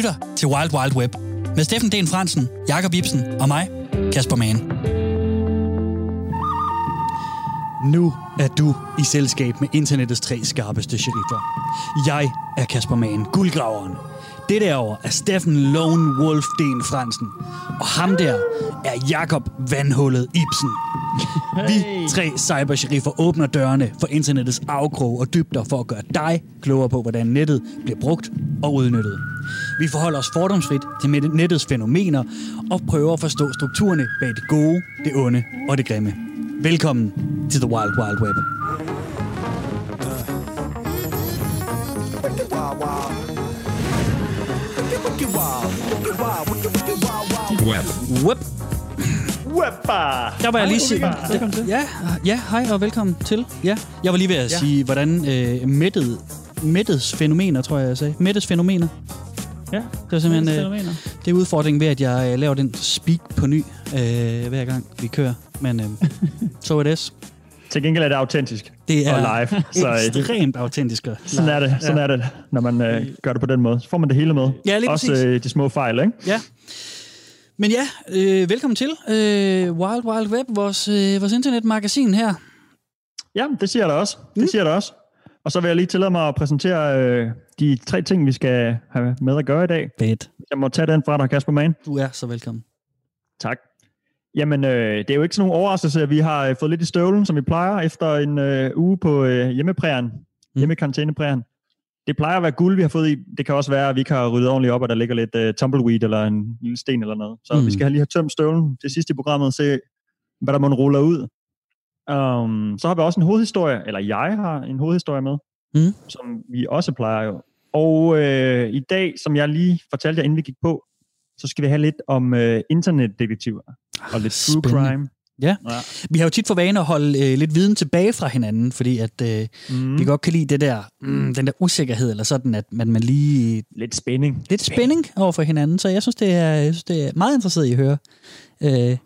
lytter til Wild Wild Web med Steffen Den Fransen, Jakob Ibsen og mig, Kasper Mann. Nu er du i selskab med internettets tre skarpeste sheriffer. Jeg er Kasper Mann, guldgraveren. Det derovre er Steffen Lone Wolf Den Fransen. Og ham der er Jakob Vandhullet Ibsen. Vi tre cybersheriffer åbner dørene for internettets afkrog og dybder for at gøre dig klogere på, hvordan nettet bliver brugt og udnyttet. Vi forholder os fordomsfrit til nettets fænomener og prøver at forstå strukturerne bag det gode, det onde og det grimme. Velkommen til The Wild Wild Web. Web. Web. Webba! Der var jeg lige sige... Ja, ja, hej og velkommen til. Ja, jeg var lige ved at Ja. sige, hvordan øh, mættet, mættets fænomener, tror jeg, jeg sagde. Mættets fænomener. Ja, Det er simpelthen øh, fænomener. det er udfordringen ved, at jeg øh, laver den speak på ny, øh, hver gang vi kører. Men øh, so it is. Til gengæld er det autentisk Det er og live. Så øh, det, ekstremt autentisk. og sådan er det, sådan er det, når man øh, gør det på den måde. Så får man det hele med. Ja, lige Også øh, de små fejl, ikke? Ja. Men ja, øh, velkommen til øh, Wild Wild Web, vores, øh, vores internetmagasin her. Ja, det siger da også. Det Mm. siger da også. Og så vil jeg lige tillade mig at præsentere øh, de tre ting, vi skal have med at gøre i dag. Fedt. Jeg må tage den fra dig, Kasper Mann. Du er så velkommen. Tak. Jamen, øh, det er jo ikke sådan nogen overraskelse, at vi har øh, fået lidt i støvlen, som vi plejer, efter en øh, uge på øh, hjemmeprægen, Mm. hjemmekarantæneprægen. Det plejer at være guld, vi har fået i. Det kan også være, at vi ikke har ryddet ordentligt op, og der ligger lidt øh, tumbleweed eller en lille sten eller noget. Så Mm. vi skal have lige have tømt støvlen til sidst i programmet og se, hvad der må ruller ud. Um, så har vi også en hovedhistorie, eller jeg har en hovedhistorie med, Mm. som vi også plejer jo. Og øh, i dag, som jeg lige fortalte jer, inden vi gik på, så skal vi have lidt om øh, internetdetektiver og lidt true spændende. crime. Ja. ja. Vi har jo tit for vane at holde øh, lidt viden tilbage fra hinanden, fordi at øh, Mm. mm. vi godt kan lide det der, mm, den der usikkerhed, eller sådan, at man, man lige... Lidt spænding. Lidt spænding over for hinanden, så jeg synes, det er, jeg synes, det er meget interesseret i at høre, øh,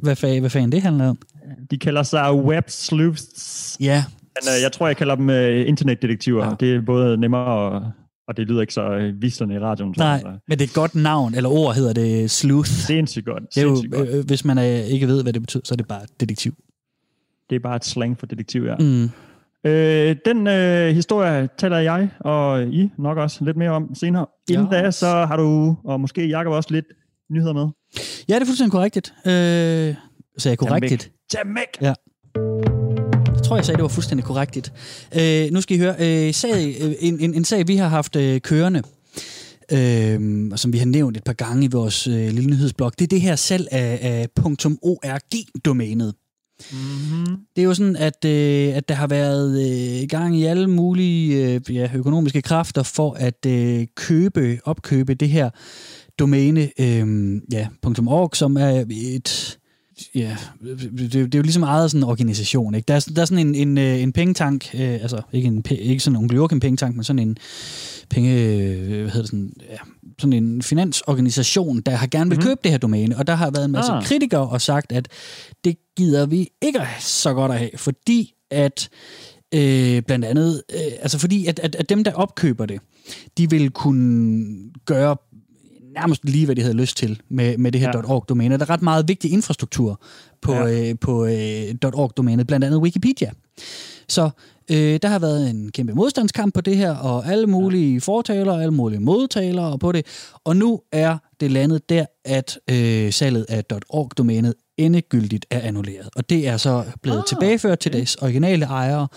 hvad, fag, hvad fanden det handler om. De kalder sig web sleuths. Ja, Men, øh, jeg tror, jeg kalder dem øh, internetdetektiver. Ja. Det er både nemmere og, og det lyder ikke så øh, vislende i radioen. tror nej, jeg. men det er et godt navn, eller ord hedder det sleuth. Sindssygt godt. Det er jo, godt. øh, hvis man ikke ved, hvad det betyder, så er det bare detektiv. Det er bare et slang for detektiv, ja. Mm. Øh, den øh, historie taler jeg og I nok også lidt mere om senere. Inden Ja. da, så har du, og måske Jacob også lidt nyheder med. Ja, det er fuldstændig korrekt. Øh, så jeg korrekt. Tag væk! Jeg tror, jeg sagde, det var fuldstændig korrekt. Øh, nu skal I høre. Øh, sag, øh, en, en, en sag, vi har haft øh, kørende, øh, og som vi har nævnt et par gange i vores øh, lille nyhedsblog, det er det her salg af, af .org-domænet. Mm-hmm. Det er jo sådan, at, øh, at der har været øh, gang i alle mulige øh, ja, økonomiske kræfter for at øh, købe, opkøbe det her domæne, øh, ja, .org, som er et... Ja, det, det er jo ligesom ejet sådan en organisation. Ikke? Der, er, der er sådan en, en, øh, en pengetank, øh, altså ikke, en, ikke sådan en en pengetank, men sådan en penge, øh, hvad hedder det sådan, ja, sådan en finansorganisation, der har gerne vil Mhm. købe det her domæne, og der har været en masse Ah. kritikere og sagt, at det gider vi ikke så godt at have, fordi at øh, blandt andet, øh, altså fordi at, at, at dem, der opkøber det, de vil kunne gøre nærmest lige, hvad de havde lyst til med, med det her Ja. ja. .org-domæne. Der er ret meget vigtig infrastruktur på, Ja. ja. øh, på øh, .org-domænet, blandt andet Wikipedia. Så øh, der har været en kæmpe modstandskamp på det her, og alle mulige fortalere, alle mulige modtalere på det. Og nu er det landet der, at øh, salget af .org-domænet endegyldigt er annulleret. Og det er så blevet Ah, tilbageført til okay. deres originale ejere.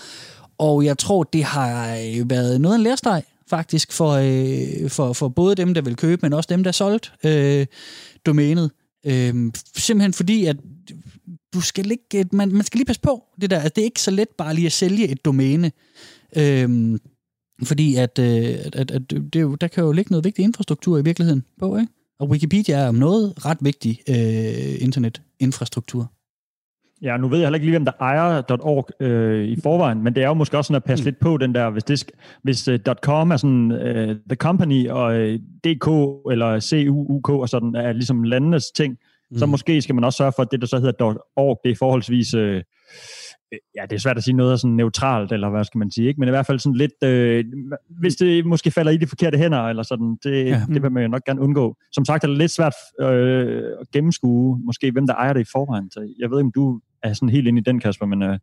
Og jeg tror, det har øh, været noget af en læresteg, faktisk, for, øh, for, for både dem, der vil købe, men også dem, der solgt øh, domænet. Øh, simpelthen fordi, at du skal ikke, man, man skal lige passe på det der. Altså, det er ikke så let bare lige at sælge et domæne. Øh, fordi at, øh, at, at, det er jo, der kan jo ligge noget vigtig infrastruktur i virkeligheden på, ikke? Og Wikipedia er om noget ret vigtig øh, internetinfrastruktur. Ja, nu ved jeg heller ikke lige, hvem der ejer .org øh, i forvejen, men det er jo måske også sådan at passe Mm. lidt på den der, hvis, det, hvis uh, .com er sådan uh, the company, og uh, .dk eller CUUK og sådan er ligesom landenes ting, mm. så måske skal man også sørge for, at det, der så hedder .org, det er forholdsvis uh, ja, det er svært at sige noget sådan neutralt, eller hvad skal man sige, ikke? men i hvert fald sådan lidt, øh, hvis det måske falder i de forkerte hænder, eller sådan, det, ja. det vil man jo nok gerne undgå. Som sagt er det lidt svært øh, at gennemskue, måske hvem der ejer det i forvejen. Så jeg ved ikke, om du er sådan helt inde i den, Kasper, men øh,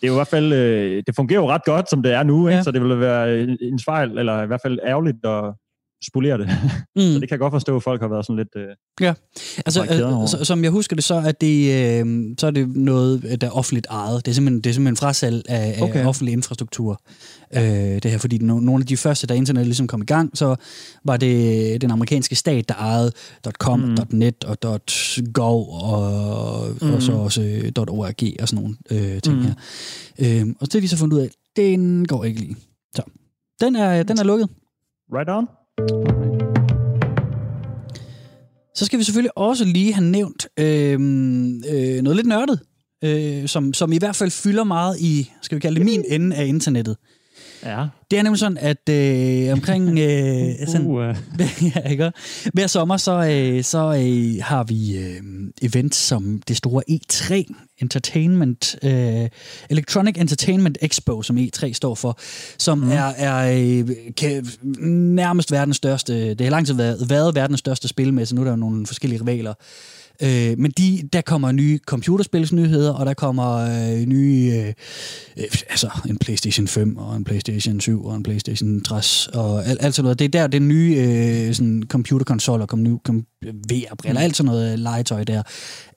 det er jo i hvert fald, øh, det fungerer jo ret godt, som det er nu, ikke? Ja. så det vil være en fejl, eller i hvert fald ærgerligt at, spolere det. Mm. så det kan jeg godt forstå, at folk har været sådan lidt... Øh, ja, altså øh, som jeg husker det, så er det, øh, så er det noget, der er offentligt ejet. Det er simpelthen, det er simpelthen frasalg af, okay. af offentlig infrastruktur. Øh, det her, fordi no, nogle af de første, da internet ligesom kom i gang, så var det den amerikanske stat, der ejede .com, mm. .net og .gov og, mm. og så også .org og sådan nogle øh, ting mm. her. Øh, og det har de så fundet ud af, den går ikke lige. Så den er, den er lukket. Right on. Så skal vi selvfølgelig også lige have nævnt øh, øh, noget lidt nørdet, øh, som, som i hvert fald fylder meget i, skal vi kalde det, min ende af internettet. Ja. Det er nemlig sådan, at øh, omkring... Øh, sådan, uh. ja, ikke? Hver sommer, så, øh, så øh, har vi øh, events som det store E3 Entertainment, øh, Electronic Entertainment Expo, som E3 står for, som mm. er, er øh, kan, nærmest verdens største... Det har lang tid været, været verdens største spilmesse. Nu er der jo nogle forskellige rivaler. Øh, men de, der kommer nye computerspilsnyheder, og der kommer øh, nye, øh, øh, altså en PlayStation 5 og en PlayStation 7 og en PlayStation 60 og alt, alt sådan noget. Det er der, det nye øh, sådan computerkonsoller, kom, nu, kom, VR-briller, mm. alt sådan noget legetøj der,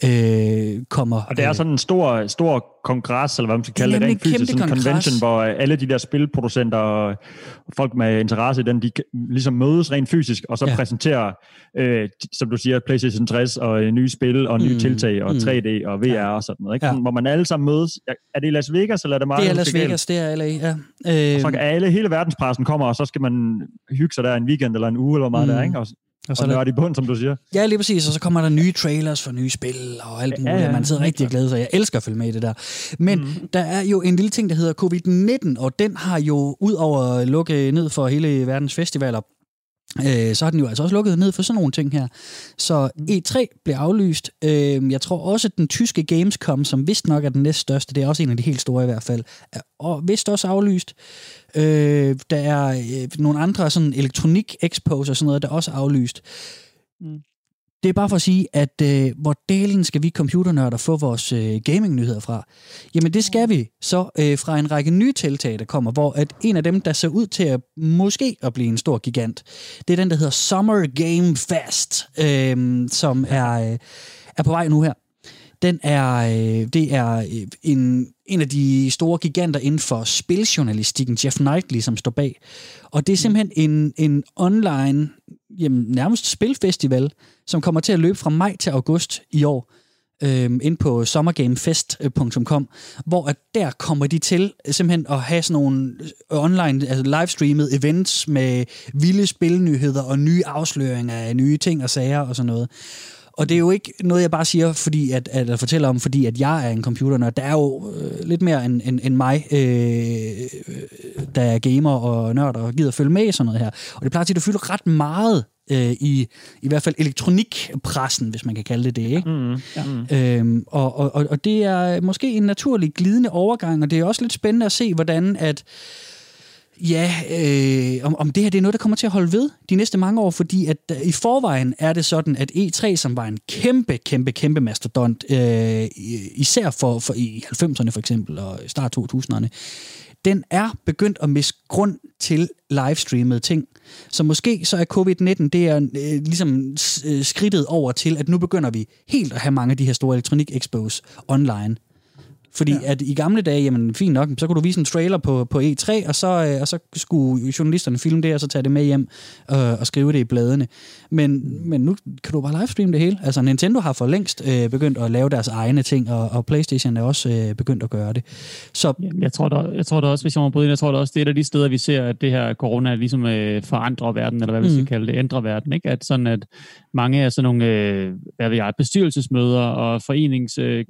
øh, kommer. Og det er sådan en stor, stor kongres, eller hvad man skal kalde det, rent fysisk, en convention, hvor alle de der spilproducenter og folk med interesse i den, de ligesom mødes rent fysisk, og så ja. præsenterer, øh, som du siger, PlayStation 60 og øh, nye spil og nye mm. tiltag og 3D og VR ja. og sådan noget. Ikke? Ja. Hvor man alle sammen mødes. Er det i Las Vegas, eller er det meget? Det er Las Vegas, det er LA, ja. Øh, og så kan alle, hele verdenspressen kommer, og så skal man hygge sig der en weekend eller en uge, eller hvor meget mm. der, ikke? Og, og så og er de bund, som du siger. Ja, lige præcis. Og så kommer der nye trailers for nye spil og alt muligt. Ja, ja, Man sidder rigtig glad, så jeg elsker at følge med i det der. Men mm. der er jo en lille ting, der hedder covid-19, og den har jo ud over at lukke ned for hele verdens festivaler, øh, så har den jo altså også lukket ned for sådan nogle ting her. Så mm. E3 blev aflyst. Øh, jeg tror også, at den tyske Gamescom, som vist nok er den næststørste, det er også en af de helt store i hvert fald, er og vist også aflyst. Øh, der er øh, nogle andre sådan elektronik expos og sådan noget, der er også aflyst. Mm. Det er bare for at sige, at øh, hvor delen skal vi computernørder få vores øh, gaming-nyheder fra? Jamen det skal vi så øh, fra en række nye tiltag, der kommer, hvor at en af dem, der ser ud til at måske at blive en stor gigant, det er den, der hedder Summer Game Fest, øh, som er, øh, er på vej nu her. Den er, øh, det er øh, en, en af de store giganter inden for spiljournalistikken, Jeff Knightley, som står bag. Og det er simpelthen en, en online, jamen, nærmest spilfestival, som kommer til at løbe fra maj til august i år øh, ind på summergamefest.com, hvor at der kommer de til simpelthen at have sådan nogle øh, online, altså livestreamet events med vilde spilnyheder og nye afsløringer af nye ting og sager og sådan noget. Og det er jo ikke noget, jeg bare siger, fordi at, at, at fortæller om, fordi at jeg er en computernørd. Der er jo øh, lidt mere end, end, end mig, øh, øh der er gamer og nørd og gider følge med i sådan noget her. Og det plejer til at fylde ret meget øh, i i hvert fald elektronikpressen, hvis man kan kalde det det. Ikke? Mm, ja. Mm. Øhm, og, og, og det er måske en naturlig glidende overgang, og det er også lidt spændende at se, hvordan at Ja, øh, om, om det her det er noget, der kommer til at holde ved de næste mange år, fordi at uh, i forvejen er det sådan, at E3, som var en kæmpe, kæmpe, kæmpe mastodont, øh, især for, for i 90'erne for eksempel, og start 2000'erne, den er begyndt at miste grund til livestreamede ting. Så måske så er covid-19, det er øh, ligesom øh, skridtet over til, at nu begynder vi helt at have mange af de her store elektronik-expos online. Fordi ja. at i gamle dage, jamen fint nok, så kunne du vise en trailer på, på E3, og så, øh, og så skulle journalisterne filme det, og så tage det med hjem øh, og skrive det i bladene. Men, men nu kan du bare livestreame det hele. Altså Nintendo har for længst øh, begyndt at lave deres egne ting, og, og Playstation er også øh, begyndt at gøre det. Så, jeg tror da, jeg tror da også, hvis jeg må bryde jeg tror da også, det er et af de steder, vi ser, at det her corona ligesom øh, forandrer verden, eller hvad vi mm. skal kalde det, ændrer verden. Ikke? At sådan, at mange af sådan nogle, øh, hvad ved jeg, bestyrelsesmøder og forenings øh,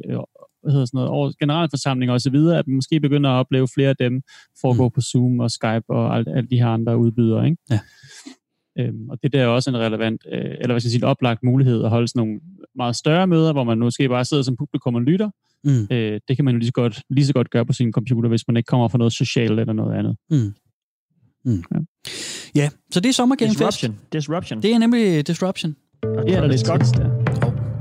hvad hedder sådan noget, over generalforsamlinger osv., at man måske begynder at opleve flere af dem foregå mm. på Zoom og Skype og alle, alle de her andre udbydere. Ikke? Ja. Øhm, og det der er også en relevant, øh, eller hvad skal jeg sige, en oplagt mulighed at holde sådan nogle meget større møder, hvor man måske bare sidder som publikum og lytter. Mm. Øh, det kan man jo lige så, godt, lige så godt gøre på sin computer, hvis man ikke kommer fra noget socialt eller noget andet. Mm. Mm. Ja. ja, så det er Summer Game Disruption. Disruption. Det er nemlig Disruption. Ja, det er lidt godt. Oh.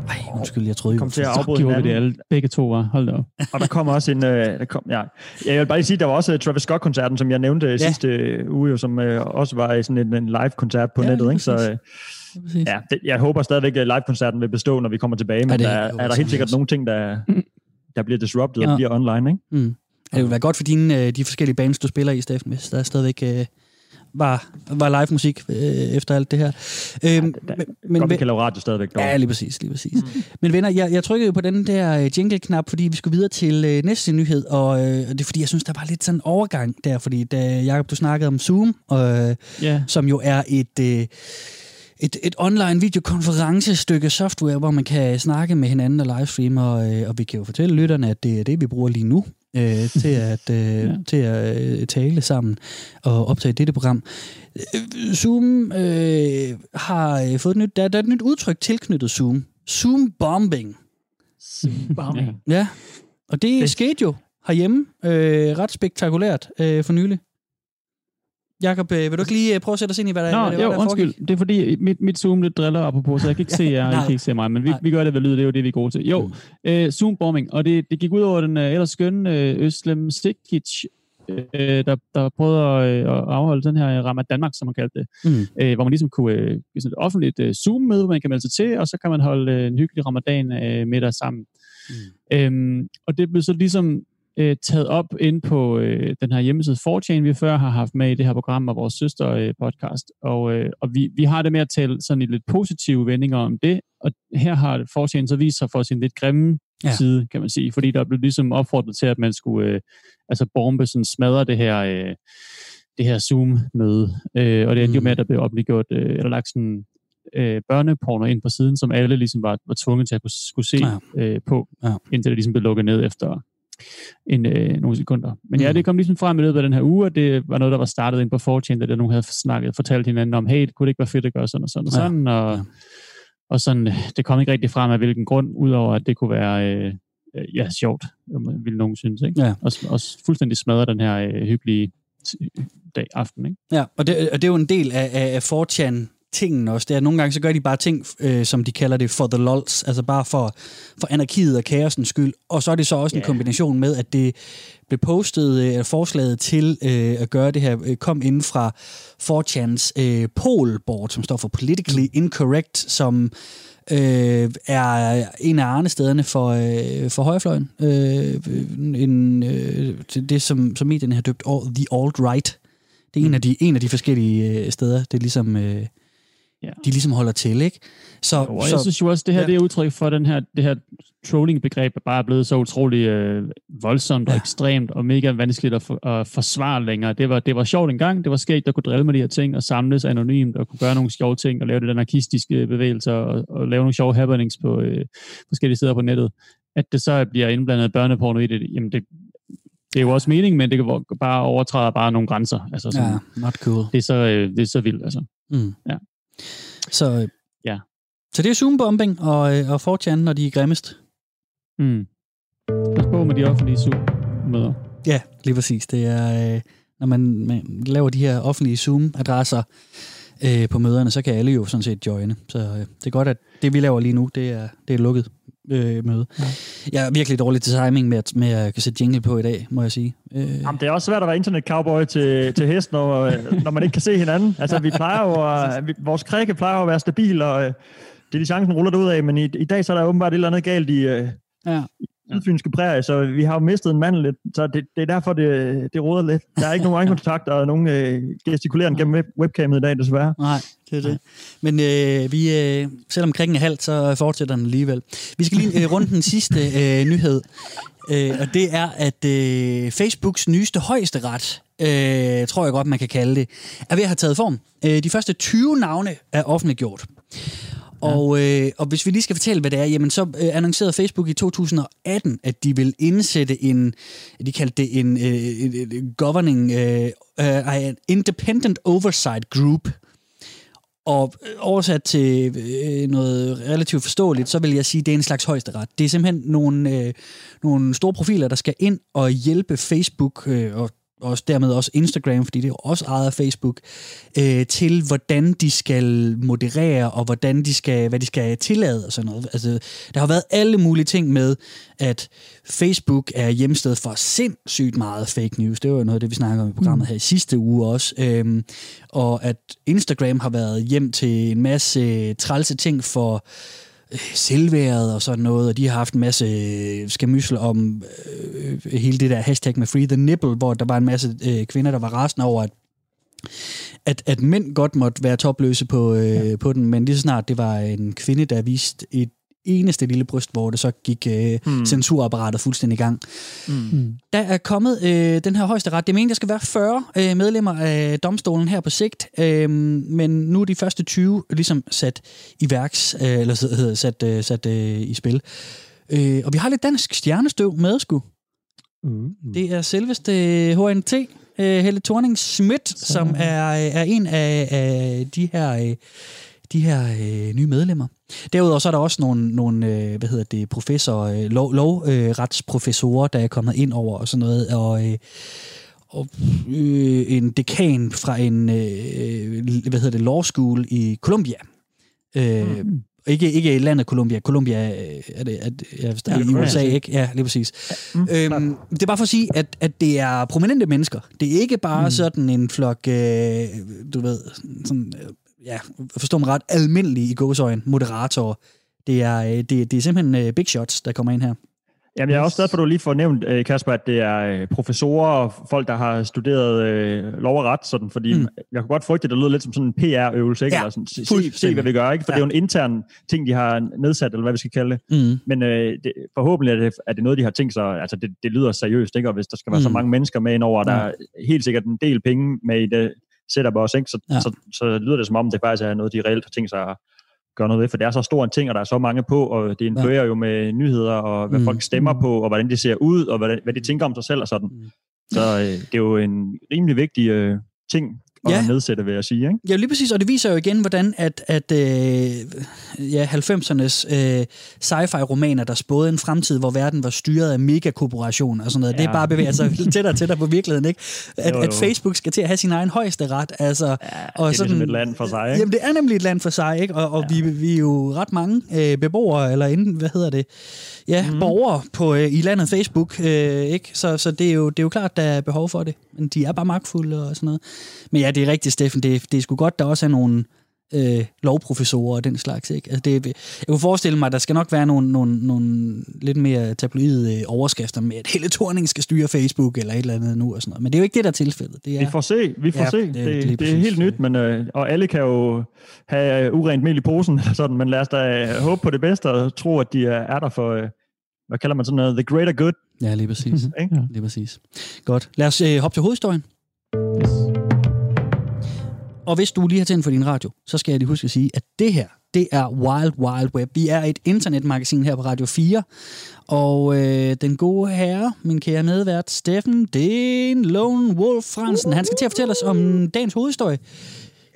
Ej, undskyld, jeg troede, kom til at afbryde vi det alle, begge to var. Hold da op. og der kommer også en... Øh, der kom, ja. Jeg vil bare lige sige, der var også Travis Scott-koncerten, som jeg nævnte ja. sidste uge, jo, som øh, også var sådan en, en live-koncert på ja, nettet. Ikke? Så, øh, ja, det, jeg håber stadigvæk, at live-koncerten vil bestå, når vi kommer tilbage, men ja, der er, er der helt sikkert nogle ting, der, der bliver disrupted ja. og bliver online. Ikke? Mm. Det vil være godt for dine, øh, de forskellige bands, du spiller i, Steffen, hvis der er stadigvæk øh, var, var live musik øh, efter alt det her. Øhm, ja, men, men, godt, vi kan lave radio stadigvæk. Dog. Ja, lige præcis. Lige præcis. Mm. Men venner, jeg, jeg trykkede på den der øh, jingle-knap, fordi vi skulle videre til øh, næste nyhed, og øh, det er fordi, jeg synes, der var lidt sådan en overgang der, fordi da Jacob, du snakkede om Zoom, øh, yeah. som jo er et... Øh, et, et online videokonferencestykke software, hvor man kan snakke med hinanden og livestreame, og, øh, og vi kan jo fortælle lytterne, at det er det, vi bruger lige nu øh, til at, øh, ja. til at øh, tale sammen og optage dette program. Øh, Zoom øh, har øh, fået et nyt, der, der er et nyt udtryk tilknyttet Zoom. Zoom bombing. Zoom bombing. Ja, og det, det skete jo herhjemme øh, ret spektakulært øh, for nylig. Jakob, øh, vil du ikke lige øh, prøve at sætte os ind i, hvad der, Nå, hvad det jo, var, der undskyld. Foregik? Det er fordi, mit, mit Zoom lidt driller apropos, så jeg kan ikke se jer, I kan ikke se mig, men vi, vi gør det ved lyd, det er jo det, vi er gode til. Jo, mm. øh, Zoom-bombing, og det, det gik ud over den uh, ellers skønne uh, Øslem Sikic, uh, der, der prøvede at, uh, at afholde den her Ramad Danmark, som man kaldte det, mm. uh, hvor man ligesom kunne uh, sådan et offentligt uh, Zoom-møde, man kan melde sig til, og så kan man holde uh, en hyggelig ramadan uh, middag sammen. Mm. Um, og det blev så ligesom øh, taget op ind på øh, den her hjemmeside 4 vi før har haft med i det her program og vores søster øh, podcast. Og, øh, og vi, vi har det med at tale sådan i lidt positive vendinger om det, og her har 4 så vist sig for sin lidt grimme ja. side, kan man sige, fordi der blev ligesom opfordret til, at man skulle øh, altså bombe, sådan smadre det her, øh, det her Zoom-møde. Øh, og det endte mm. jo med, at der blev opliggjort, øh, eller lagt sådan øh, børneporno ind på siden, som alle ligesom var, var tvunget til at skulle se ja. øh, på, ja. indtil det ligesom blev lukket ned efter en, øh, nogle sekunder. Men ja, mm. det kom ligesom frem i løbet af den her uge, og det var noget, der var startet ind på 4 da nogen havde snakket, fortalt hinanden om, hey, det kunne det ikke være fedt at gøre sådan og sådan og sådan, ja. og, ja. og sådan, det kom ikke rigtig frem af hvilken grund, udover at det kunne være, øh, ja, sjovt, vil nogen synes, ikke? Ja. Og, og fuldstændig smadre den her øh, hyggelige dag, aften, ikke? Ja, og det, og det er jo en del af, af 4 tingen også. Det er, nogle gange så gør de bare ting, øh, som de kalder det for the lols, altså bare for, for anarkiet og kaosens skyld. Og så er det så også yeah. en kombination med, at det blev postet, øh, forslaget til øh, at gøre det her, øh, kom inden fra 4chan's øh, polboard, som står for Politically mm. Incorrect, som øh, er en af arnestederne for, øh, for højrefløjen. Øh, en, øh, det, som, som medierne har døbt The Alt-Right. Det er en, mm. af de, en af de forskellige øh, steder, det er ligesom... Øh, ja. de ligesom holder til, ikke? Så, jo, så, jeg synes jo også, det her ja. det er udtryk for den her, det her trolling-begreb, er bare blevet så utrolig øh, voldsomt ja. og ekstremt og mega vanskeligt at, for, at forsvare længere. Det var, det var sjovt engang, det var sket, der kunne drille med de her ting og samles anonymt og kunne gøre nogle sjove ting og lave det anarkistiske bevægelser og, og lave nogle sjove happenings på øh, forskellige steder på nettet. At det så bliver indblandet børneporno i det, jamen det, det er jo også meningen, men det kan bare overtræde bare nogle grænser. Altså sådan, ja, not cool. Det er så, øh, det er så vildt, altså. Mm. Ja. Så, ja. så det er Zoom-bombing og, øh, og 4 når de er grimmest. Mm. Pas på med de offentlige Zoom-møder. Ja, lige præcis. Det er, øh, når man, man laver de her offentlige Zoom-adresser øh, på møderne, så kan alle jo sådan set joine. Så øh, det er godt, at det vi laver lige nu, det er, det er lukket øh, møde. Ja. Jeg er virkelig dårlig til timing med at, med at kunne sætte jingle på i dag, må jeg sige. Øh. Jamen, det er også svært at være internet-cowboy til, til hest, når, når man ikke kan se hinanden. Altså, vi plejer jo at, vi, vores krække plejer at være stabil, og øh, det er de chancen ruller ud af, men i, i dag så er der åbenbart et eller andet galt i, øh, ja sydfynske prærie, så vi har jo mistet en mand lidt, så det, det er derfor, det, det råder lidt. Der er ikke nogen øjenkontakt og nogen øh, gestikuleren gennem web, webcamet i dag, desværre. Nej, det er det. Men øh, vi, øh, selvom krigen er halvt, så fortsætter den alligevel. Vi skal lige øh, runde den sidste øh, nyhed, øh, og det er, at øh, Facebooks nyeste højeste ret, øh, tror jeg godt, man kan kalde det, er ved at have taget form. Øh, de første 20 navne er offentliggjort. Og, øh, og hvis vi lige skal fortælle, hvad det er, jamen så øh, annoncerede Facebook i 2018, at de vil indsætte en, de kaldte det en, øh, en governing, øh, øh, independent oversight group. Og oversat til øh, noget relativt forståeligt, så vil jeg sige, at det er en slags højesteret. Det er simpelthen nogle, øh, nogle store profiler, der skal ind og hjælpe Facebook øh, og og dermed også Instagram, fordi det er også ejet af Facebook, øh, til hvordan de skal moderere, og hvordan de skal, hvad de skal tillade og sådan noget. Altså, der har været alle mulige ting med, at Facebook er hjemsted for sindssygt meget fake news. Det var jo noget af det, vi snakkede om i programmet mm. her i sidste uge også. Øhm, og at Instagram har været hjem til en masse trælse ting for selvværet og sådan noget, og de har haft en masse øh, skamysel om øh, hele det der hashtag med Free the Nipple, hvor der var en masse øh, kvinder, der var rasende over, at at, at mænd godt måtte være topløse på, øh, ja. på den, men lige så snart det var en kvinde, der viste et eneste lille bryst, hvor det så gik øh, mm. censurapparatet fuldstændig i gang. Mm. Der er kommet øh, den her højeste ret. Det mener, der skal være 40 øh, medlemmer af domstolen her på sigt, øh, men nu er de første 20 ligesom sat i værks, øh, eller hedder sat, øh, sat øh, i spil. Øh, og vi har lidt dansk stjernestøv med, sku. Mm. Det er selveste HNT, øh, Helle thorning Schmidt, som er, er en af, af de her... Øh, de her øh, nye medlemmer. Derudover så er der også nogle, nogle øh, hvad hedder det, professor, øh, lov, lovretsprofessorer, der er kommet ind over og sådan noget, og, øh, og øh, en dekan fra en, øh, hvad hedder det, law school i Columbia. Øh, mm. Ikke, ikke i landet Columbia. Columbia øh, er det, er, er, er, i USA, ikke? Ja, lige præcis. Ja. Mm, øhm, det er bare for at sige, at, at det er prominente mennesker. Det er ikke bare mm. sådan en flok, øh, du ved, sådan ja, forstå mig ret, almindelige i gåsøjen moderatorer. Det er, øh, det, det er simpelthen uh, big shots, der kommer ind her. Jamen, jeg er også glad for, at du lige får nævnt, øh, Kasper, at det er professorer folk, der har studeret øh, lov og ret, sådan, fordi mm. jeg kan godt frygte, at det lyder lidt som sådan en PR-øvelse, ikke? Ja, Eller sådan, se, se, hvad vi gør, ikke? For ja. det er jo en intern ting, de har nedsat, eller hvad vi skal kalde det. Mm. Men øh, det, forhåbentlig er det, er det noget, de har tænkt sig, altså det, det lyder seriøst, ikke? Og hvis der skal være mm. så mange mennesker med ind over, der er helt sikkert en del penge med i det, setup også, ikke? Så, ja. så, så, lyder det som om, det faktisk er noget, de reelt har tænkt sig at gøre noget ved, for det er så stor en ting, og der er så mange på, og det influerer ja. jo med nyheder, og hvad mm. folk stemmer på, og hvordan de ser ud, og hvad, hvad de tænker om sig selv og sådan. Mm. Så øh, det er jo en rimelig vigtig øh, ting at ja. nedsætte, vil jeg sige. Ikke? Ja, lige præcis, og det viser jo igen, hvordan at, at øh, ja, 90'ernes øh, sci-fi-romaner, der spåede en fremtid, hvor verden var styret af megakorporationer og sådan noget, ja. det er bare bevæget sig tættere og tættere på virkeligheden, ikke? At, jo, jo. at Facebook skal til at have sin egen højeste ret. Altså, ja, og det er sådan, ligesom et land for sig, ikke? Jamen, det er nemlig et land for sig, ikke? Og, og ja. vi, vi er jo ret mange øh, beboere, eller inden, hvad hedder det, ja, mm. borgere på, øh, i landet Facebook, øh, ikke? Så, så det, er jo, det er jo klart, der er behov for det. Men de er bare magtfulde og sådan noget. Men ja, det er rigtigt, Steffen. Det, det er sgu godt, der også er nogle øh, lovprofessorer og den slags. Ikke? Altså det, jeg kunne forestille mig, at der skal nok være nogle, nogle, nogle lidt mere tabloide overskrifter med, at hele Thorning skal styre Facebook eller et eller andet nu og sådan noget. Men det er jo ikke det, der er tilfældet. Det er, vi får se, vi får ja, se. Det, det, det, det er helt nyt, men, øh, og alle kan jo have urent mel i posen, sådan, men lad os da håbe på det bedste og tro, at de er der for, øh, hvad kalder man sådan noget, the greater good. Ja, lige præcis. ja. Lige præcis. Godt. Lad os øh, hoppe til hovedhistorien. Yes. Og hvis du lige har tændt for din radio, så skal jeg lige huske at sige, at det her, det er Wild Wild Web. Vi er et internetmagasin her på Radio 4, og øh, den gode herre, min kære medvært, Steffen, Den Lone Wolf Fransen, han skal til at fortælle os om dagens hovedhistorie.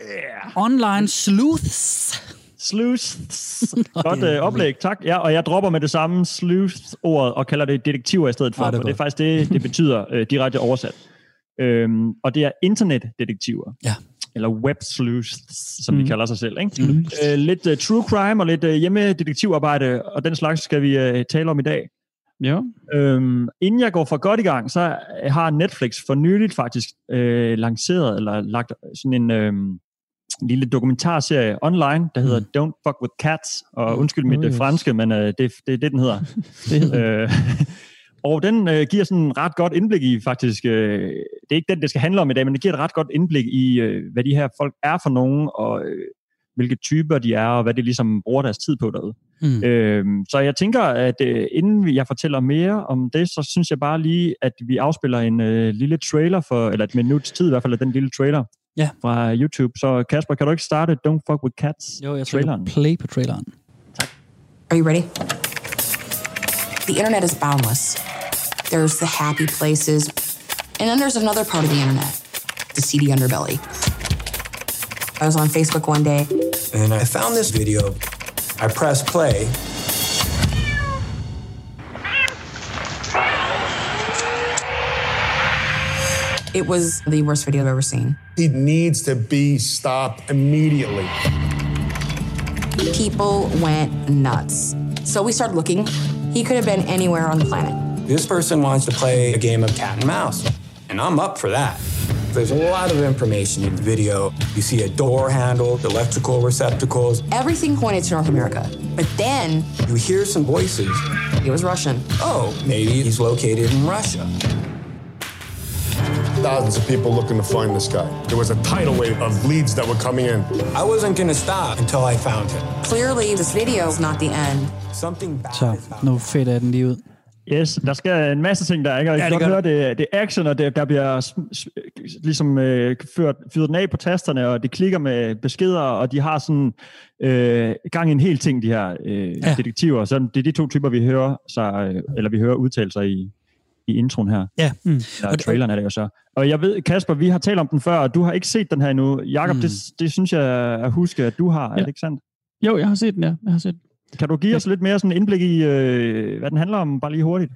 Yeah. Online sleuths. Sleuths. Godt øh, oplæg, tak. Ja, og jeg dropper med det samme sleuth-ordet og kalder det detektiver i stedet for, ah, det for det er faktisk det, det betyder øh, direkte oversat. Øhm, og det er internetdetektiver. Ja eller web sleuths, som mm. de kalder sig selv. Ikke? Mm. Uh, lidt uh, true crime og lidt uh, hjemmedetektivarbejde, og den slags skal vi uh, tale om i dag. Ja. Øhm, inden jeg går for godt i gang, så har Netflix for nyligt faktisk øh, lanceret, eller lagt sådan en øh, lille dokumentarserie online, der hedder mm. Don't Fuck With Cats, og undskyld mit oh, yes. franske, men øh, det, det er det, den hedder. det hedder. Og den øh, giver sådan en ret godt indblik i faktisk, øh, det er ikke den, det skal handle om i dag, men det giver et ret godt indblik i, øh, hvad de her folk er for nogen, og øh, hvilke typer de er, og hvad de ligesom bruger deres tid på derude. Mm. Øh, så jeg tænker, at øh, inden jeg fortæller mere om det, så synes jeg bare lige, at vi afspiller en øh, lille trailer, for, eller et minuts tid i hvert fald, af den lille trailer ja. fra YouTube. Så Kasper, kan du ikke starte Don't Fuck With Cats Jo, jeg traileren? play på traileren. Tak. Are you ready? The internet is boundless. There's the happy places, and then there's another part of the internet, the seedy underbelly. I was on Facebook one day. And I found this video. I pressed play. It was the worst video I've ever seen. He needs to be stopped immediately. People went nuts. So we started looking. He could have been anywhere on the planet. This person wants to play a game of cat and mouse, and I'm up for that. There's a lot of information in the video. You see a door handle, electrical receptacles. Everything pointed to North America. But then You hear some voices. it was Russian. Oh, maybe he's located in Russia. Thousands of people looking to find this guy. There was a tidal wave of leads that were coming in. I wasn't gonna stop until I found him. Clearly, this video is not the end. Something bad Så nu fedt er den lige ud. Yes, der skal en masse ting der, ikke? Og jeg Ja, kan det godt gør høre, det, det er action, og det, der bliver ligesom øh, ført, fyret den af på tasterne, og det klikker med beskeder, og de har sådan øh, gang i en hel ting, de her øh, Ja. ja. detektiver. Så det er de to typer, vi hører, sig, øh, eller vi hører udtalelser i, i introen her. Ja. Mm. Eller traileren er det jo så. Og jeg ved, Kasper, vi har talt om den før, og du har ikke set den her endnu. Jakob, Mm. det, det synes jeg at huske, at du har. Er Ja. det ikke sandt? Jo, jeg har set den, ja. Jeg har set den. Kan du give os lidt mere sådan indblik i, øh, hvad den handler om, bare lige hurtigt?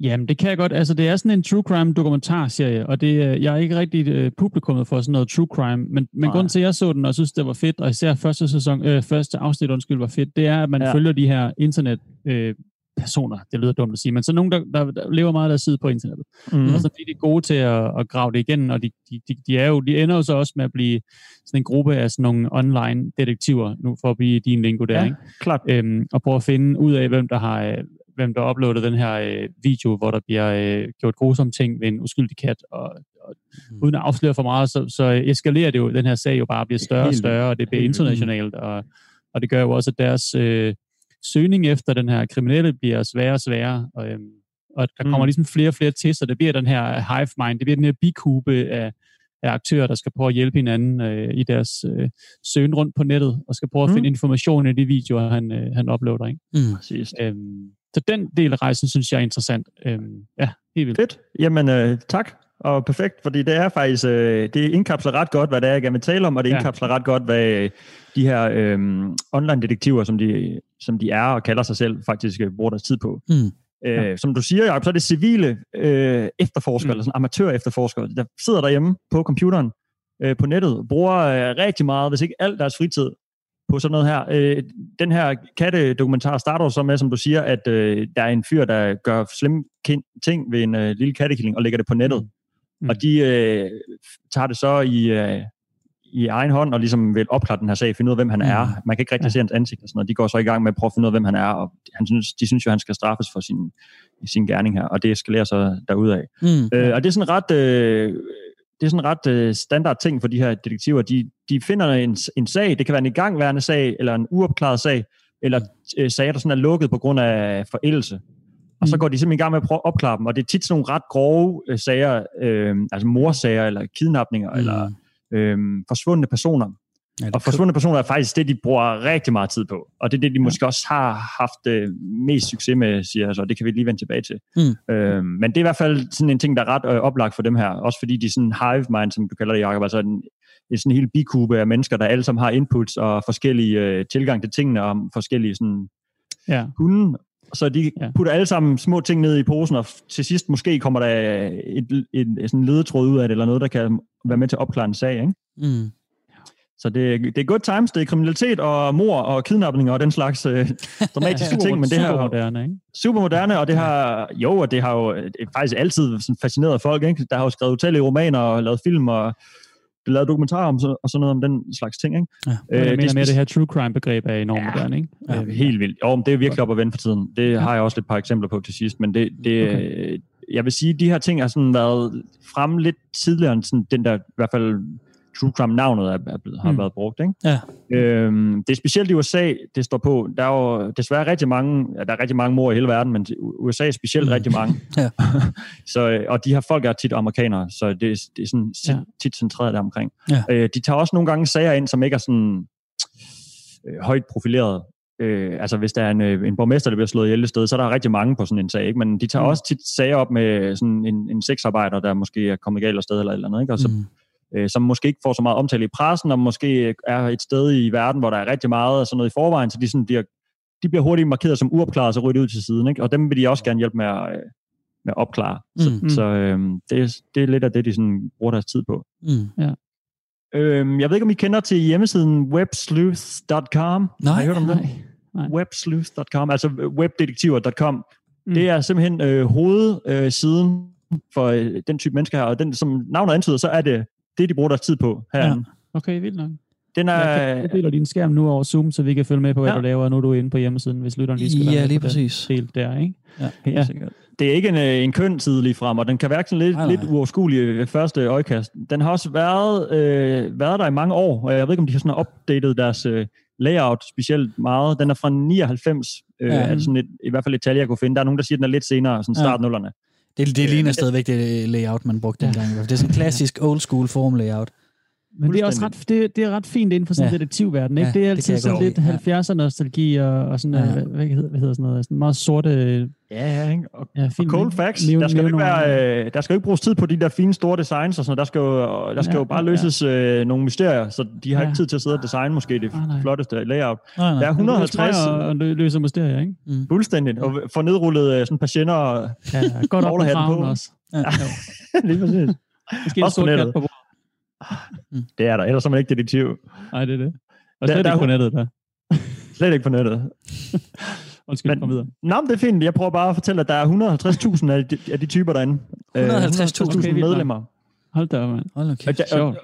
Jamen, det kan jeg godt. Altså, det er sådan en true crime dokumentarserie, og det, øh, jeg er ikke rigtig øh, publikummet for sådan noget true crime, men, men grunden til, at jeg så den og synes, det var fedt, og især første, sæson, øh, første afsnit, undskyld, var fedt, det er, at man Ja. ja. følger de her internet øh, personer, det lyder dumt at sige, men så nogen, der, der, der lever meget af deres side på internettet. Mm. Og så bliver de gode til at, at grave det igen, og de, de, de, de, er jo, de ender jo så også med at blive sådan en gruppe af sådan nogle online detektiver, nu for at blive din lingo der, Ja. ikke? Klart. øhm, og prøve at finde ud af, hvem der har øh, hvem der uploader den her øh, video, hvor der bliver øh, gjort grusomme ting ved en uskyldig kat, og, og Mm. uden at afsløre for meget, så, så eskalerer det jo, den her sag jo bare bliver større og større, og det bliver internationalt, og, og det gør jo også, at deres øh, søgning efter den her kriminelle bliver sværere og sværere, og, øhm, og der kommer Mm. ligesom flere og flere til, så det bliver den her hive mind, det bliver den her bikube af, af aktører, der skal prøve at hjælpe hinanden øh, i deres øh, søgen rundt på nettet, og skal prøve at Mm. finde information i de videoer, han, øh, han uploader. Ikke? Mm. Præcis. Øhm, så den del af rejsen, synes jeg er interessant. Øhm, ja, helt vildt. Fedt. Jamen, øh, tak. Og perfekt, fordi det er faktisk, øh, det indkapsler ret godt, hvad det er, jeg gerne vil tale om, og det Ja. indkapsler ret godt, hvad øh, de her øh, online-detektiver, som de, som de er og kalder sig selv, faktisk øh, bruger deres tid på. Mm. Øh, som du siger, Jacob, så er det civile øh, efterforskere, Mm. mm. eller sådan amatør-efterforskere, der sidder derhjemme på computeren, øh, på nettet, bruger øh, rigtig meget, hvis ikke alt deres fritid, på sådan noget her. Øh, den her kattedokumentar starter så med, som du siger, at øh, der er en fyr, der gør slemme ting ved en øh, lille kattekilling og lægger det på nettet. Mm. Mm. Og de øh, tager det så i, øh, i egen hånd og ligesom vil opklare den her sag, finde ud af, hvem han Mm. er. Man kan ikke rigtig Ja. se hans ansigt og sådan noget. De går så i gang med at prøve at finde ud af, hvem han er, og han synes, de synes jo, han skal straffes for sin, sin gerning her, og det eskalerer så derudad. Mm. Øh, og det er sådan ret... Øh, det er sådan ret øh, standard ting for de her detektiver. De, de finder en, en sag, det kan være en igangværende sag, eller en uopklaret sag, eller øh, sager, der sådan er lukket på grund af forældelse. Og så Mm. går de simpelthen i gang med at prøve at opklare dem, og det er tit sådan nogle ret grove øh, sager, øh, altså morsager, eller kidnapninger, mm. eller øh, forsvundne personer. Ja, Og forsvundne personer er faktisk det, de bruger rigtig meget tid på. Og det er det, de måske også har haft øh, mest succes med, siger jeg så. Det kan vi lige vende tilbage til. Mm. Øh, men det er i hvert fald sådan en ting, der er ret øh, oplagt for dem her. Også fordi de er sådan hive mind, som du kalder det, Jacob. Altså en, en sådan en hel bikube af mennesker, der alle sammen har inputs og forskellige øh, tilgang til tingene, og forskellige sådan, Ja. hunde. Så de Ja. putter alle sammen små ting ned i posen, og til sidst måske kommer der et, et, et, sådan ledetråd ud af det, eller noget, der kan være med til at opklare en sag. Ikke? Mm. Så det, det er good times, det er kriminalitet og mor og kidnapning og den slags øh, dramatiske Super- ting, men det her super er moderne, ikke? super moderne, og det har jo, og det har jo det er faktisk altid sådan fascineret folk. Ikke? Der har jo skrevet utallige romaner og lavet film og lavet dokumentarer om så, og sådan noget om den slags ting. Ikke? Ja. Øh, jeg mener det mere, speci- det her true crime-begreb er enormt Ja. moderne, ikke? Ja, Øhm, helt vildt. Jo, men det er virkelig op at vende for tiden. Det Ja. har jeg også et par eksempler på til sidst, men det, det Okay. okay. jeg vil sige, at de her ting har sådan været fremme lidt tidligere end sådan den der, i hvert fald true crime-navnet er, er blevet, har Mm. været brugt. Ikke? Ja. Øhm, det er specielt i USA, det står på. Der er jo desværre rigtig mange, ja, der er rigtig mange mor i hele verden, men USA er specielt Mm. rigtig mange. Ja. så, øh, og de her folk er tit amerikanere, så det, er- det er sådan Ja. tit centreret der omkring. Ja. Øh, de tager også nogle gange sager ind, som ikke er sådan øh, højt profileret. Øh, altså hvis der er en, øh, en borgmester, der bliver slået ihjel et sted, så er der rigtig mange på sådan en sag. Ikke? Men de tager Mm. også tit sager op med sådan en, en sexarbejder, der måske er kommet galt af sted eller eller andet. Ikke? Og så Mm. Øh, som måske ikke får så meget omtale i pressen, og måske er et sted i verden, hvor der er rigtig meget af sådan noget i forvejen, så de, sådan bliver, de bliver hurtigt markeret som uopklaret, og ryddet ud til siden. Ikke? Og dem vil de også gerne hjælpe med at, øh, med at opklare. Så, Mm. så øh, det, er, det er lidt af det, de sådan bruger deres tid på. Mm. Øh, jeg ved ikke, om I kender til hjemmesiden websleuth.com. Nej, Har I hørt om? Nej. Nej. Websleuth.com, altså webdetektiver.com. Mm. Mm. Det er simpelthen øh, hovedsiden for øh, den type mennesker her, og den, som navnet antyder, så er det det, de bruger deres tid på her. Ja. Okay, vildt nok. Den er, Jeg, deler din skærm nu over Zoom, så vi kan følge med på, hvad Ja. du laver, nu er du inde på hjemmesiden, hvis lytteren lige skal Ja, lige præcis. del der, ikke? Helt Ja. sikkert. Det er ikke en, øh, en køn side lige frem, og den kan være sådan lidt, Nej, nej. lidt uoverskuelig øh, første øjekast. Den har også været, øh, været der i mange år, og jeg ved ikke, om de har sådan opdateret deres øh, layout specielt meget. Den er fra 99, øh, Ja. altså sådan et, i hvert fald et tal, jeg kunne finde. Der er nogen, der siger, at den er lidt senere, sådan Ja. start nullerne. Det, det Øh, ligner stadigvæk det layout, man brugte dengang. Det er sådan en klassisk old school forum layout. Men det er også ret, det, det er ret fint inden for sådan en Ja. detektivverden, ikke? Ja, det er det altid jeg sådan lidt lide. Ja. 70'er nostalgi og, og sådan, Ja. ja. hvad, hedder, hvad hedder sådan noget, sådan meget sorte... Ja, ja, ikke? Og, Ja, og film, cold ikke? facts, Leve- der skal, jo ikke være, øh, der skal jo ikke bruges tid på de der fine store designs og sådan noget. Der skal jo, der skal Ja, jo bare ja, ja. løses øh, nogle mysterier, så de har Ja. ikke tid til at sidde og designe måske det nej. flotteste layout. Nej, nej. Der er 150 og, og lø- løser mysterier, ikke? fuldstændigt, og får nedrullet øh, sådan patienter og Ja, godt op på. også. Ja. lige præcis. Måske en Også på sort på bordet. Det er der, ellers er man ikke detektiv. Nej, det er det. Og Der- slet der ikke er- på nettet, der. Slet ikke på nettet. Undskyld, Men- kom videre. Nå, det er fint. Jeg prøver bare at fortælle, at der er 150.000 af de, af de typer derinde. Øh, 150.000 Okay, medlemmer. Hold da op, mand. Hold nu Og, og.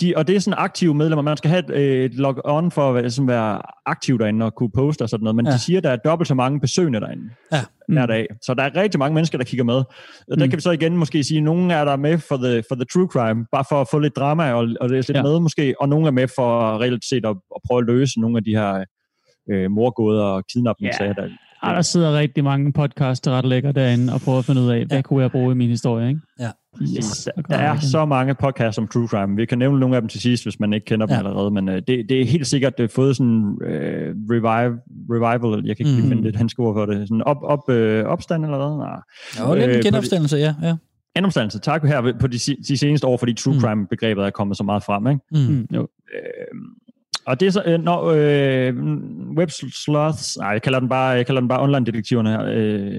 De, og det er sådan aktive medlemmer. Man skal have et, øh, et log-on for at være, sådan være aktiv derinde og kunne poste og sådan noget. Men Ja. ja. de siger, at der er dobbelt så mange besøgende derinde Ja. hver dag. Så der er rigtig mange mennesker, der kigger med. Og der Mm. kan vi så igen måske sige, at nogen er der med for the, for the true crime, bare for at få lidt drama og, og læse lidt Ja. ja. med måske. Og nogen er med for reelt set at, at prøve at løse nogle af de her øh, morgåder og kidnapningssager. Ja. Der, Ah, der sidder rigtig mange podcast der lækker derinde og prøver at finde ud af, hvad Ja. kunne jeg bruge i min historie, ikke? Ja. Yes. Der, der er så mange podcasts om true crime. Vi kan nævne nogle af dem til sidst, hvis man ikke kender dem Ja. allerede, men uh, det, det er helt sikkert det er fået sådan uh, revive, revival, jeg kan ikke Mm. lige finde det danske ord for det, sådan op, op, uh, opstand eller hvad? Nej. Jo, lidt en Øh, genopstandelse, ja. ja. Genopstandelse, tak her på de, de seneste år, fordi true Mm. crime-begrebet er kommet så meget frem. Ikke? Mm. Mm, jo. Øh, og det er så, øh, når øh, web sloths, nej, jeg kalder den bare, jeg kalder den bare online-detektiverne her. Øh,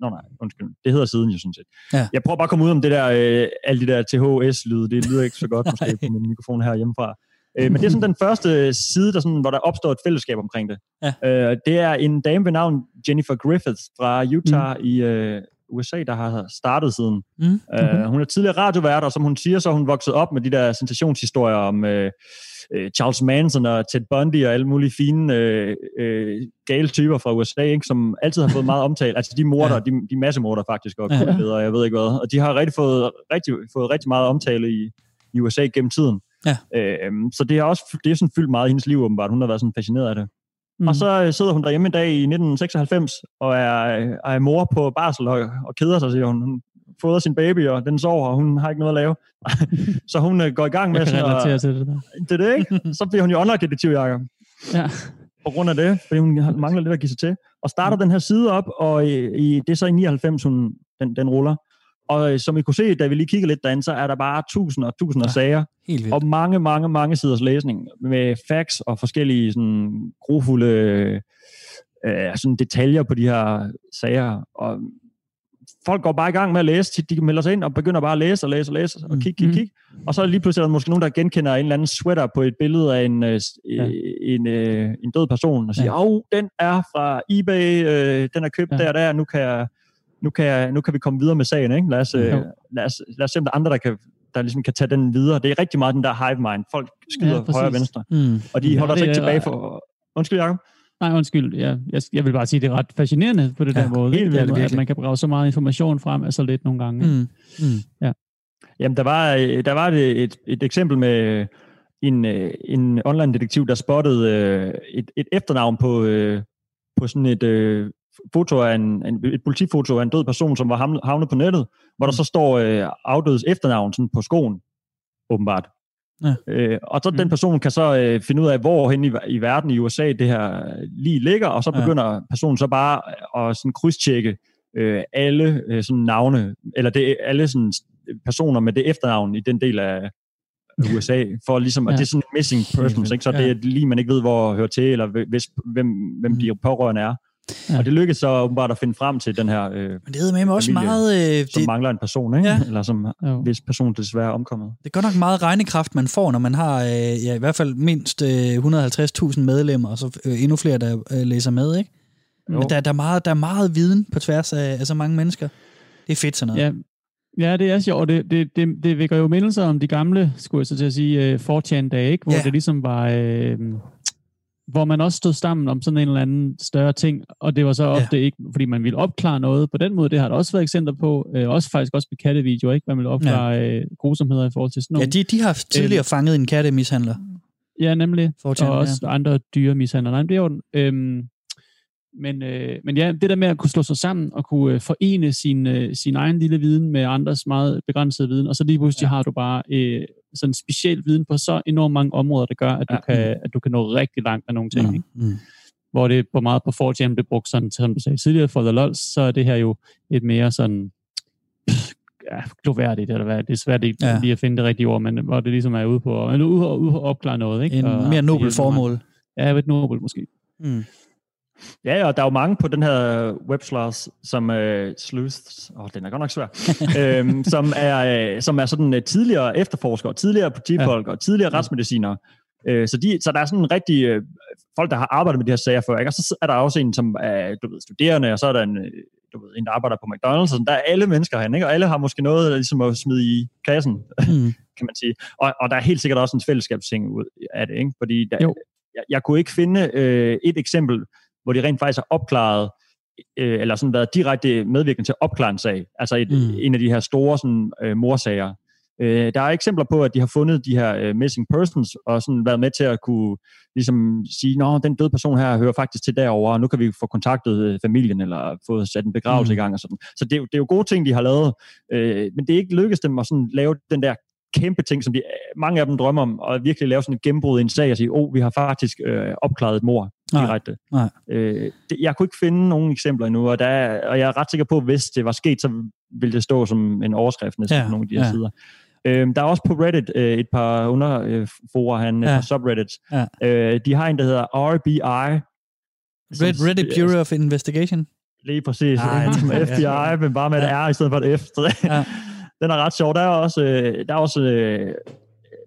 Nå nej, undskyld. Det hedder siden jo sådan set. Ja. Jeg prøver bare at komme ud om det der, øh, alle de der THS-lyde. Det lyder ikke så godt måske på min mikrofon her hjemmefra. Øh, men det er sådan den første side, der sådan, hvor der opstår et fællesskab omkring det. Ja. Øh, det er en dame ved navn Jennifer Griffith fra Utah mm. i øh, USA, der har startet siden. Mm. Uh, hun er tidligere radiovært, og som hun siger, så hun vokset op med de der sensationshistorier om uh, uh, Charles Manson og Ted Bundy og alle mulige fine uh, uh, gale typer fra USA, ikke, som altid har fået meget omtale. Altså de morder, Ja. de, de massemorder faktisk, og Ja. og jeg ved ikke hvad. Og de har rigtig fået, rigtig, fået rigtig meget omtale i, i USA gennem tiden. Ja. Uh, så det har også det er sådan fyldt meget i hendes liv, åbenbart. Hun har været sådan fascineret af det. Mm. Mm. Og så øh, sidder hun derhjemme en dag i 1996 og er, øh, er mor på barsel og, og keder sig, siger hun. Hun fodrer sin baby, og den sover, og hun har ikke noget at lave. så hun øh, går i gang med jeg kan sådan at, til det der. det er det, ikke? Så bliver hun jo online-detektiv, Jacob. Ja. På grund af det, fordi hun har- mangler lidt at give sig til. Og starter den her side op, og i, i, det er så i 99, hun, den, den ruller. Og øh, som I kunne se, da vi lige kigger lidt derinde, så er der bare tusinder og tusinder af sager, Helt vildt. og mange, mange, mange siders læsning med facts og forskellige sådan, grofulde øh, sådan detaljer på de her sager. Og folk går bare i gang med at læse. De melder sig ind og begynder bare at læse og læse og læse og kigge, kigge, Mhm. kigge. Og så er lige pludselig er der måske nogen, der genkender en eller anden sweater på et billede af en, øh, Ja. ja. en, øh, en død person og siger, åh, oh, den er fra eBay, øh, den er købt Ja. ja. der og der, nu kan, jeg, nu, kan jeg, nu kan vi komme videre med sagen. Ikke? Lad, os, øh, Jo. lad, os, lad os se, om der er andre, der kan, der ligesom kan tage den videre. Det er rigtig meget den der hive mind. Folk skyder Ja, ja, præcis. højre og venstre, Mm. og de Ja, holder sig det ikke tilbage for... Undskyld, Jacob. Nej, undskyld. Ja, jeg, jeg vil bare sige, det er ret fascinerende på det Ja, der måde. helt vildt, at man kan brage så meget information frem af så lidt nogle gange. Mm. Mm. Jamen, der var, øh, der var et, et, et eksempel med en, øh, en online-detektiv, der spottede øh, et, et efternavn på, øh, på sådan et øh, foto af en, en, et politifoto af en død person, som var havnet på nettet, hvor der så står øh, afdødes efternavn sådan på skoen, åbenbart. Ja. Øh, og så Mm. den person kan så øh, finde ud af, hvor hen i, i verden i USA det her lige ligger, og så Ja. begynder personen så bare at sådan krydstjekke øh, alle øh, sådan navne, eller det, alle sådan personer med det efternavn i den del af, USA, for ligesom, ja. og det er sådan missing persons, ikke? så det er lige, man ikke ved, hvor hører til, eller hvis, hvem, hvem mm. de pårørende er. Ja. Og det lykkedes så åbenbart at finde frem til den her øh, Men det hedder med også familie, meget... Øh, som det... mangler en person, ikke? Ja. eller som jo. hvis person desværre er omkommet. Det er godt nok meget regnekraft, man får, når man har øh, ja, i hvert fald mindst øh, 150.000 medlemmer, og så øh, endnu flere, der øh, læser med. Ikke? Jo. Men der, der, er meget, der er meget viden på tværs af, af så mange mennesker. Det er fedt sådan noget. Ja, Ja, det er sjovt. Det, det, det, det vækker jo mindelser om de gamle, skulle jeg så til at sige, uh, 4chan-dage, ikke? hvor ja. det ligesom var... Uh, hvor man også stod sammen om sådan en eller anden større ting, og det var så ofte ja. ikke, fordi man ville opklare noget på den måde. Det har der også været eksempler på, øh, også faktisk også med kattevideoer, ikke? Man vil opklare ja. øh, grusomheder i forhold til sådan noget. Ja, de, de har tidligere øh, fanget en kattemishandler. Ja, nemlig. Fortjent, og også ja. andre dyre mishandler. Nej, det er jo... Øhm, men, øh, men ja, det der med at kunne slå sig sammen og kunne øh, forene sin, øh, sin egen lille viden med andres meget begrænsede viden, og så lige pludselig ja. har du bare øh, sådan en speciel viden på så enormt mange områder, der gør, at du, ja. kan, at du kan nå rigtig langt med nogle ting. Mm. Ikke? Mm. Hvor det på meget på 4 blev brugt sådan, som du sagde tidligere, for The LOLs, så er det her jo et mere sådan ja, gloværdigt, eller hvad, det er svært ikke ja. lige at finde det rigtige ord, men hvor det ligesom er ude på, eller ude, ude på at opklare noget. Ikke? En og, mere nobel formål. Ja, et nobel måske. Mm. Ja, og der er jo mange på den her webslars, som uh, sleuths, åh, oh, den er godt nok svær, øhm, som, er, uh, som er sådan uh, tidligere efterforskere, tidligere politifolk ja. og tidligere retsmedicinere. Uh, så, de, så der er sådan rigtig uh, folk, der har arbejdet med de her sager før, ikke? og så er der også en, som er du ved, studerende, og så er der en, du ved, en der arbejder på McDonald's, og sådan, der er alle mennesker herinde, ikke? og alle har måske noget ligesom at smide i kassen, mm. kan man sige. Og, og der er helt sikkert også en fællesskabsting ud af det, ikke? fordi der, jeg, jeg kunne ikke finde uh, et eksempel, hvor de rent faktisk har opklaret, øh, eller sådan været direkte medvirkende til at opklare en sag. Altså et, mm. en af de her store sådan, øh, morsager. Øh, der er eksempler på, at de har fundet de her øh, missing persons, og sådan været med til at kunne ligesom sige, at den døde person her hører faktisk til derovre, og nu kan vi få kontaktet øh, familien, eller få sat en begravelse mm. i gang. Og sådan. Så det er, jo, det er jo gode ting, de har lavet, øh, men det er ikke lykkedes dem at sådan lave den der kæmpe ting, som de, mange af dem drømmer om, og virkelig lave sådan et gennembrud i en sag og sige, åh, oh, vi har faktisk øh, opklaret et mor direkte. Nej, nej. Øh, det, jeg kunne ikke finde nogen eksempler endnu, og, der er, og jeg er ret sikker på, at hvis det var sket, så ville det stå som en overskrift næsten ja, på nogle af de her ja. sider. Øh, der er også på Reddit øh, et par underforer, han, ja. par subreddits. Ja. Øh, de har en, der hedder RBI. Red, Reddit Bureau of Investigation? Lige præcis. Ej, som FBI, ja. men bare med et R i stedet for et F. Ja. Den er ret sjov. Der er også, øh, der er også øh,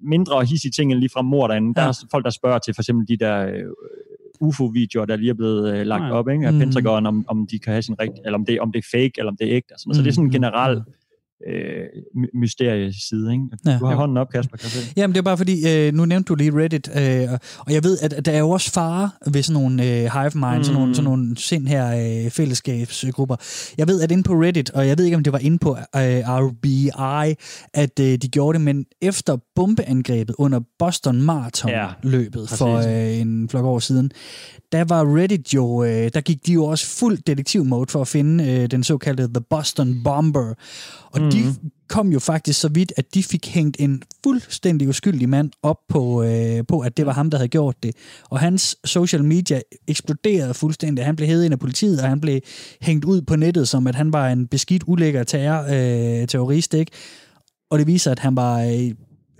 mindre hissige ting end lige fra mor derinde. Ja. Der er folk, der spørger til for eksempel de der øh, UFO-videoer, der lige er blevet øh, lagt ja. op ikke, af mm. Pentagon, om, om de kan have sin rigt, eller om det, om det er fake, eller om det er ægte. Mm. Så det er sådan en generel øh, mysterie side. Ikke? Ja. Du har hånden op, Kasper. Kan jeg Jamen, det er bare fordi, øh, nu nævnte du lige Reddit, øh, og jeg ved, at der er jo også fare ved sådan nogle øh, hive mind, mm. sådan, nogle, sådan nogle sind her øh, fællesskabsgrupper. Jeg ved, at inde på Reddit, og jeg ved ikke, om det var inde på øh, RBI, at øh, de gjorde det, men efter bombeangrebet under Boston Marathon-løbet ja, for øh, en flok år siden, der var Reddit jo, øh, der gik de jo også fuld detektiv-mode for at finde øh, den såkaldte The Boston Bomber. Og mm. De kom jo faktisk så vidt, at de fik hængt en fuldstændig uskyldig mand op på, øh, på, at det var ham, der havde gjort det. Og hans social media eksploderede fuldstændig. Han blev hævet ind af politiet, og han blev hængt ud på nettet, som at han var en beskidt, ulækker terror, øh, terrorist, ikke? Og det viser, at han var, øh,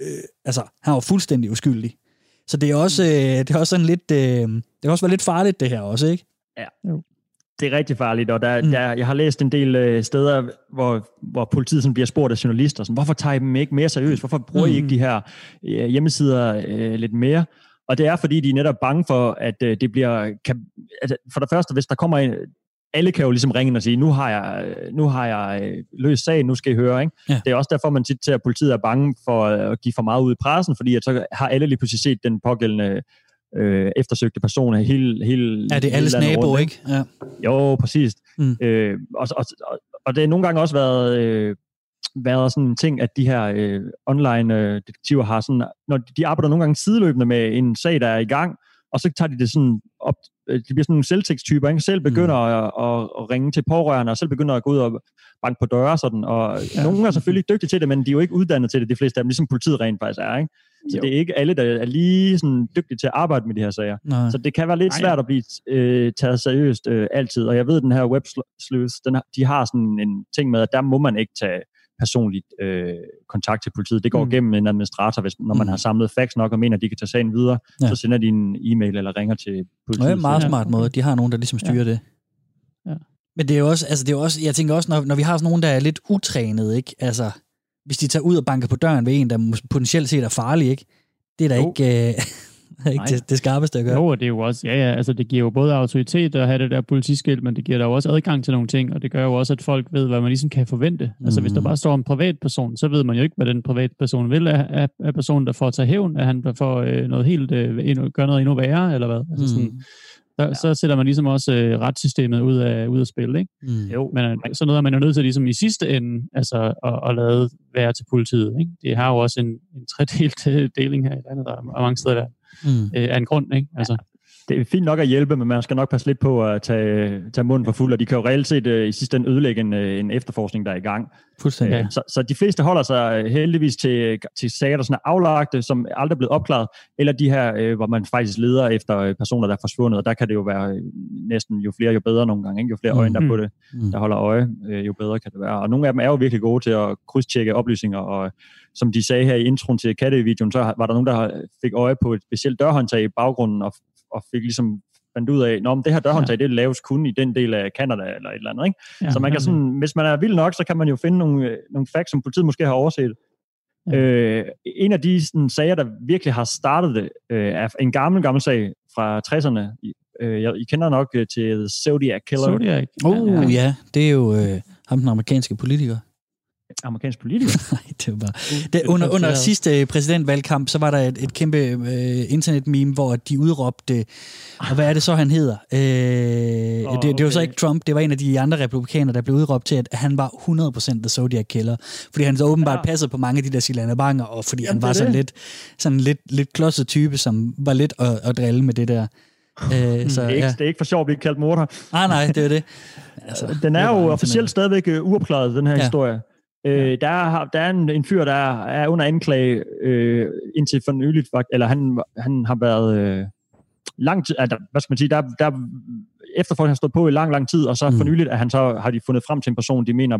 øh, altså, han var fuldstændig uskyldig. Så det er også, øh, det er også sådan lidt, øh, det kan også være lidt farligt, det her også, ikke? Ja. Jo. Det er rigtig farligt, og der, mm. der, jeg har læst en del øh, steder, hvor, hvor politiet sådan bliver spurgt af journalister, sådan, hvorfor tager I dem ikke mere seriøst? Hvorfor bruger mm. I ikke de her øh, hjemmesider øh, lidt mere? Og det er, fordi de er netop bange for, at øh, det bliver... Kan, altså, for det første, hvis der kommer en, alle kan jo ligesom ringe og sige, nu har jeg, nu har jeg øh, løst sagen, nu skal I høre. Ikke? Ja. Det er også derfor, man tit til, at politiet er bange for at give for meget ud i pressen, fordi at så har alle lige pludselig set den pågældende øh, eftersøgte person af hele, hele Ja, det er alles nabo, rundt, ikke? Ja. Jo, præcis. Mm. Øh, og, og, og, og det har nogle gange også været, øh, været sådan en ting, at de her øh, online øh, detektiver har sådan, når de arbejder nogle gange sideløbende med en sag, der er i gang, og så tager de det sådan op, øh, de bliver sådan nogle selvtægtstyper, ikke? selv begynder mm. at, at, at, ringe til pårørende, og selv begynder at gå ud og banke på døre, sådan, og ja. nogle er selvfølgelig dygtige til det, men de er jo ikke uddannet til det, de fleste af dem, ligesom politiet rent faktisk er, ikke? Så jo. det er ikke alle, der er lige sådan dygtige til at arbejde med de her sager. Nej. Så det kan være lidt Nej. svært at blive øh, taget seriøst øh, altid, og jeg ved, at den her web sleuth, den, de har sådan en ting med, at der må man ikke tage personligt øh, kontakt til politiet. Det går Mm. gennem en administrator, hvis, når man Mm. har samlet facts nok og mener, at de kan tage sagen videre, Ja. ja. så sender de en e-mail eller ringer til Det politiet. er en meget Ja, smart okay. måde. De har nogen, der ligesom styrer det. Ja. Men det er jo også, altså det er jo også, jeg tænker også, når, når vi har sådan nogen, der er lidt utrænet, ikke? Altså, hvis de tager ud og banker på døren ved en, der potentielt set er farlig, ikke? Det er da Jo. ikke, øh, ikke det, det skarpeste at gøre. Jo, og det er jo også, ja, ja, altså det giver jo både autoritet at have det der politiskilt, men det giver der jo også adgang til nogle ting, og det gør jo også, at folk ved, hvad man ligesom kan forvente. Mm. Altså hvis der Mhm. bare står en privatperson, så ved man jo ikke, hvad den privatperson vil. Er, er, er personen, der får at tage hævn? Er han får øh, noget helt, øh, endnu, gør noget endnu værre, eller hvad? Altså sådan, Der, ja. Så sætter man ligesom også øh, retssystemet ud af, ud af spil, ikke? Mm. Jo, Men øh, så noget er man jo nødt til ligesom i sidste ende altså, at, at lade være til politiet. Ikke? Det har jo også en, en tredelt øh, deling her i landet, der er mange steder der Mm. øh, af en grund. Ikke? Altså, det er fint nok at hjælpe, men man skal nok passe lidt på at tage, tage munden for fuld, og de kan jo reelt set øh, i sidste ende ødelægge en, øh, en efterforskning, der er i gang. Fuldstændig. Ja. Øh, Så, så de fleste holder sig øh, heldigvis til, til sager, der sådan er aflagte, som aldrig er blevet opklaret, eller de her, øh, hvor man faktisk leder efter øh, personer, der er forsvundet, og der kan det jo være næsten jo flere, jo bedre nogle gange. Ikke? Jo flere øjne, der er på det, Mm. der holder øje, øh, jo bedre kan det være. Og nogle af dem er jo virkelig gode til at krydstjekke oplysninger, og som de sagde her i introen til kattevideoen, så var der nogen, der fik øje på et specielt dørhåndtag i baggrunden, og, og fik ligesom fandt ud af, at det her dørhåndtag, ja. det laves kun i den del af Canada eller et eller andet. Ikke? ja, Så man kan sådan, hvis man er vild nok, så kan man jo finde nogle, øh, nogle facts, som politiet måske har overset. Ja. Ja. Øh, en af de sådan, sager, der virkelig har startet det, øh, er en gammel, gammel sag fra 60'erne. I, øh, jeg- I kender nok øh, til Zodiac Killer, Zodiac. Oh, ja, ja. Det er jo øh, ham, den amerikanske politiker. Amerikansk politiker. Nej, det var bare... Det, under, under sidste præsidentvalgkamp, så var der et, et kæmpe øh, internetmeme, hvor de udråbte... Og hvad er det så, han hedder? Øh, oh, det, det var så ikke Trump, det var en af de andre republikanere, der blev udråbt til, at han var 100% The Zodiac Killer. Fordi han så åbenbart Ja. passede på mange af de der silanabanger, og fordi Jamen, han var sådan det. lidt, sådan lidt, lidt klodset type, som var lidt at, at drille med det der. Øh, så, det, er ikke, ja. det er ikke for sjovt at blive kaldt morder. Ah, nej, det er det. Altså, Den er jo officielt stadigvæk øh, uopklaret, den her ja. historie. Øh, der, er, der er en, en fyr, der er, er under anklage øh, indtil for nyligt, eller han, han har været øh, lang tid, altså, hvad skal man sige, der, der efterforskningen har stået på i lang, lang tid, og så mm. for nyligt, at han så har de fundet frem til en person, de mener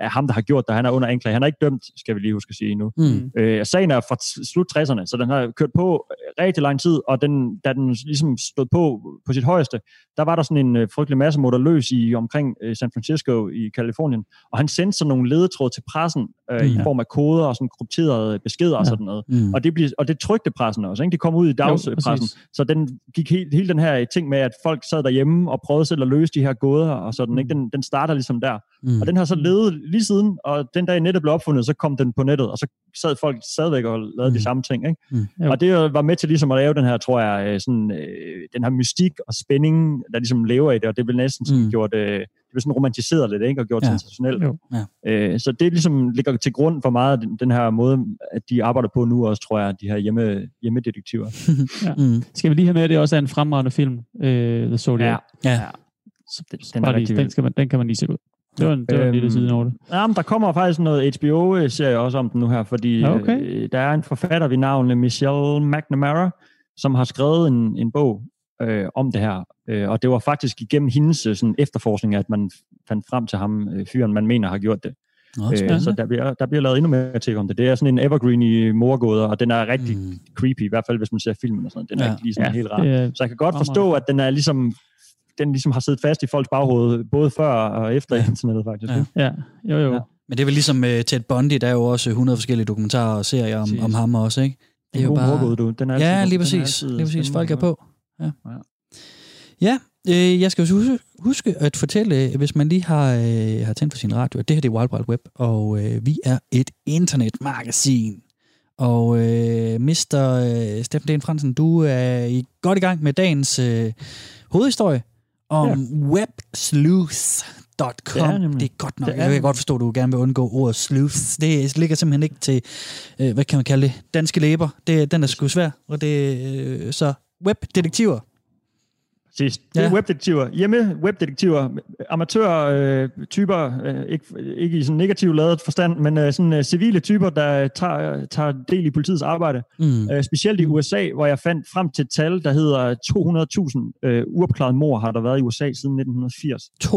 er ham, der har gjort det. Han er under anklage. Han er ikke dømt, skal vi lige huske at sige nu. Mm. Øh, sagen er fra slut 60'erne, så den har kørt på rigtig lang tid, og den, da den ligesom stod på på sit højeste, der var der sådan en øh, frygtelig masse løs i omkring øh, San Francisco i Kalifornien, og han sendte sådan nogle ledetråde til pressen øh, Mm. i form af koder og sådan krypterede beskeder og Ja. sådan noget. Mm. Og det, blev, og det trykte pressen også, ikke? Det kom ud i dagspressen. præcis. Så den gik helt, hele den her ting med, at folk sad derhjemme og prøvede selv at løse de her gåder og sådan, ikke? Den, den starter ligesom der. Mm. Og den har så levet lige siden, og den dag nettet blev opfundet, så kom den på nettet, og så sad folk stadigvæk og lavede mm. Mm. de samme ting. Ikke? Mm. Jo. Og det var med til ligesom at lave den her, tror jeg, øh, sådan, øh, den her mystik og spænding, der ligesom lever i det, og det blev næsten sådan Mm. gjort, øh, det blev sådan romantiseret lidt, ikke? og gjort Ja. ja. sensationelt. Jo. Ja. Øh, så det ligesom ligger til grund for meget den, den her måde, at de arbejder på nu også, tror jeg, de her hjemme, hjemmedetektiver. Mm. Skal vi lige have med, at det også er en fremragende film, øh, The Zodiac. Ja. Ja. Så, Den- den, er lige, den, skal man, den kan man lige se ud. Det var en, det var en lille Øhm, sidenote. Ja, men der kommer faktisk noget HBO-serie også om den nu her, fordi Ja, okay. øh, der er en forfatter ved navn Michelle McNamara, som har skrevet en, en bog øh, om det her. Øh, og det var faktisk igennem hendes øh, sådan, efterforskning, at man fandt frem til ham, øh, fyren, man mener har gjort det. Nå, Øh, så der bliver, der bliver lavet endnu mere til om det. Det er sådan en evergreen i morgåder, og den er rigtig Mm. creepy, i hvert fald hvis man ser filmen og sådan. Den er Ja. ikke lige sådan Ja, helt rar. er Så jeg kan godt forstå, at den er ligesom den ligesom har siddet fast i folks baghoved, både før og efter Ja. internettet faktisk. Ja. Ja. Jo jo. Ja. Men det er vel ligesom uh, Ted Bundy, der er jo også 100 forskellige dokumentarer og serier om, om ham også, ikke? Det er jo bare... morgåde, du. Den er altid Ja, lige er præcis. altid Lige præcis. Folk er på. Ja. Ja. Øh, jeg skal jo huske, huske at fortælle, øh, hvis man lige har, øh, har tændt for sin radio, at det her det er Wild Wild Web, og øh, vi er et internetmagasin. Og øh, Mr. Øh, Steffen Den Fransen, du er i, godt i gang med dagens øh, hovedhistorie om ja. websleuths.com. Det er det er godt nok. Det er Jeg kan godt forstå, at du gerne vil undgå ordet sleuths. Det ligger simpelthen ikke til, øh, hvad kan man kalde det, danske læber. Det, den er sgu svær. Og det, øh, så webdetektiver. Sidst. Det er Ja. webdetektiver. Hjemme webdetektiver. Amatør-typer. Øh, ikke, ikke i sådan negativ lavet forstand, men øh, sådan øh, civile typer, der tager, tager del i politiets arbejde. Mm. Øh, specielt i USA, hvor jeg fandt frem til et tal, der hedder 200.000 øh, uopklarede mor har der været i USA siden 1980. 200.000.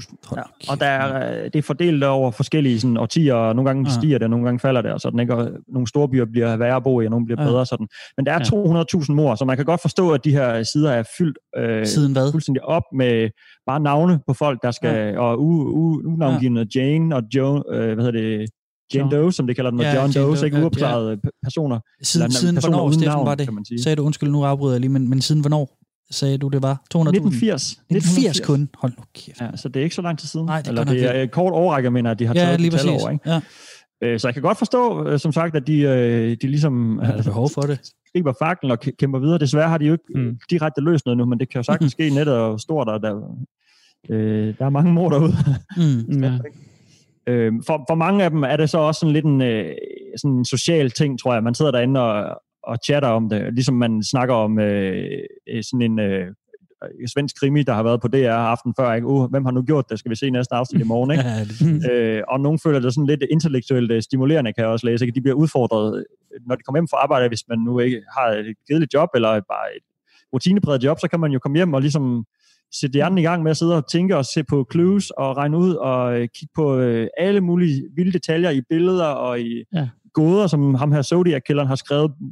200.000. Hold Ja. Og der er, øh, det er fordelt over forskellige sådan, årtier, og nogle gange Ja. stiger det, og nogle gange falder det, og sådan, ikke? Og nogle store byer bliver værre at bo i, og nogle bliver Ja. bedre. Sådan. Men der er Ja. 200.000 mor, så man kan godt forstå, at de her sider er fyldt øh, Siden hvad? fuldstændig op med bare navne på folk, der skal, ja. og u, u, unavngivende Jane og Joe, øh, hvad hedder det, Jane. Doe, som det kalder dem, og Ja, John Jane Doe, Doe, ikke ja, uopklarede p- personer. Siden, Eller siden personer hvornår, Steffen, navn, var det? kan man sige. Sagde du, undskyld, nu afbryder jeg lige, men, men siden hvornår sagde du, det var? 200.000? 1980. 1980 kun. Hold nu kæft. Ja, så det er ikke så lang tid siden. Nej, det er Eller det er et kort overrække, mener at de har Ja, taget lige tal over. Ikke? Ja, Øh, Så jeg kan godt forstå, øh, som sagt, at de, øh, de ligesom der er behov for det. Griber faklen og kæ- kæmper videre. Desværre har de jo ikke Mm. mm. direkte løst noget nu, men det kan jo sagtens ske. Nettet er jo stort, og der, øh, der er mange mor derude. Mm. Ja. Øh, for, for mange af dem er det så også sådan lidt en, øh, sådan en social ting, tror jeg. Man sidder derinde og, og chatter om det, ligesom man snakker om øh, øh, sådan en øh, svensk krimi, der har været på DR aften før. Ikke? Uh, hvem har nu gjort det? Skal vi se næste afsnit i morgen? Ikke? Ja, Øh, og nogle føler det sådan lidt intellektuelt øh, stimulerende, kan jeg også læse. Ikke? De bliver udfordret, øh, når de kommer hjem fra arbejde, hvis man nu ikke har et kedeligt job, eller bare et rutinepræget job, så kan man jo komme hjem og ligesom sætte hjernen i gang med at sidde og tænke og se på clues og regne ud og øh, kigge på øh, alle mulige vilde detaljer i billeder og i Ja. gåder, som ham her Zodiac-killeren har skrevet øh,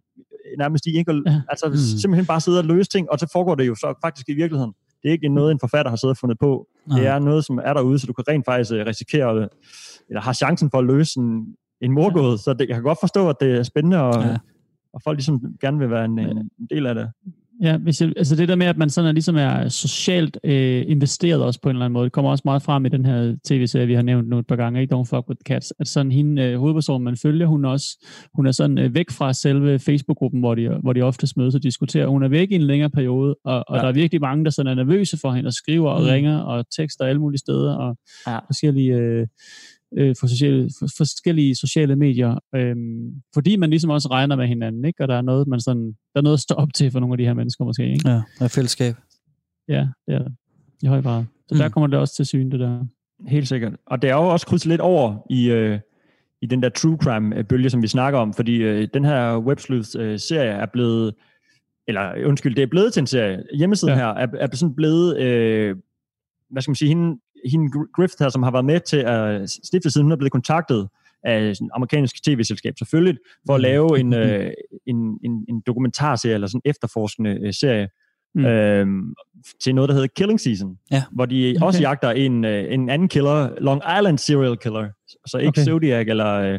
nærmest i enkelt. Ja. Altså Mm. simpelthen bare sidde og løse ting, og så foregår det jo så faktisk i virkeligheden. Det er ikke noget, en forfatter har siddet og fundet på. Nej. Det er noget, som er derude, så du kan rent faktisk øh, risikere, eller har chancen for at løse en, en morgåde. Så det, jeg kan godt forstå, at det er spændende, og, Ja. ja. og folk ligesom gerne vil være en, en del af det. Ja, hvis jeg, altså det der med, at man sådan er, ligesom er socialt øh, investeret også på en eller anden måde, det kommer også meget frem i den her tv-serie, vi har nævnt nu et par gange, ikke? Don't Fuck With Cats, at sådan hende, øh, hovedpersonen, man følger, hun også, hun er sådan øh, væk fra selve Facebook-gruppen, hvor de, hvor de oftest mødes og diskuterer. Hun er væk i en længere periode, og, og Ja. der er virkelig mange, der sådan er nervøse for hende, og skriver og Mm. ringer og tekster alle mulige steder, og Ja. forskellige... Øh, øh, for sociale, for forskellige sociale medier, øhm, fordi man ligesom også regner med hinanden, ikke? og der er noget, man sådan, der er noget at stå op til for nogle af de her mennesker måske. Ikke? ja, af fællesskab. Ja, det er det. I høj grad. Så Mm. der kommer det også til syne, det der. Helt sikkert. Og det er jo også krydset lidt over i, øh, i den der true crime-bølge, som vi snakker om, fordi øh, den her Websleuth-serie er blevet, eller undskyld, det er blevet til en serie. Hjemmesiden Ja. her er, er sådan blevet, øh, hvad skal man sige, hende, hende Griffith her, som har været med til at stifte siden, hun er blevet kontaktet af sådan et amerikansk tv-selskab selvfølgelig, for at Mm. lave en, øh, en, en, en dokumentarserie, eller sådan en efterforskende øh, serie, Mm. øhm, til noget, der hedder Killing Season, Ja. hvor de Okay. også jagter en, øh, en anden killer, Long Island serial killer, så ikke okay. Zodiac eller øh,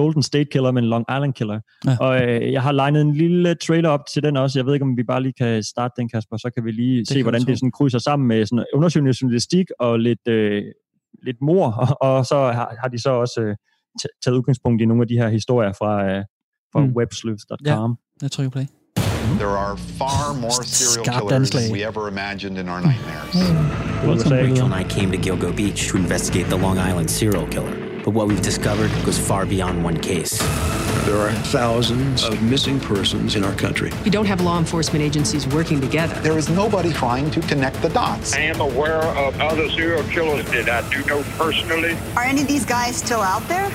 Golden State Killer, men Long Island Killer. Ja. Og øh, jeg har legnet en lille trailer op til den også. Jeg ved ikke, om vi bare lige kan starte den, Kasper, så kan vi lige kan se, hvordan det sådan krydser sammen med sådan undersøgende journalistik og lidt, øh, lidt mor, og, og så har, har de så også øh, taget udgangspunkt i nogle af de her historier fra, øh, fra Mm. mm. websleuths.com. Ja. Jeg trykker play. There are far more serial killers than we ever imagined in our nightmares. Voldsomme USA. billeder. Rachel and I came to Gilgo Beach to investigate the Long Island serial killer. But what we've discovered goes far beyond one case. There are thousands of missing persons in our country. We don't have law enforcement agencies working together. There is nobody trying to connect the dots. I am aware of other serial killers that I do know personally. Are any of these guys still out there?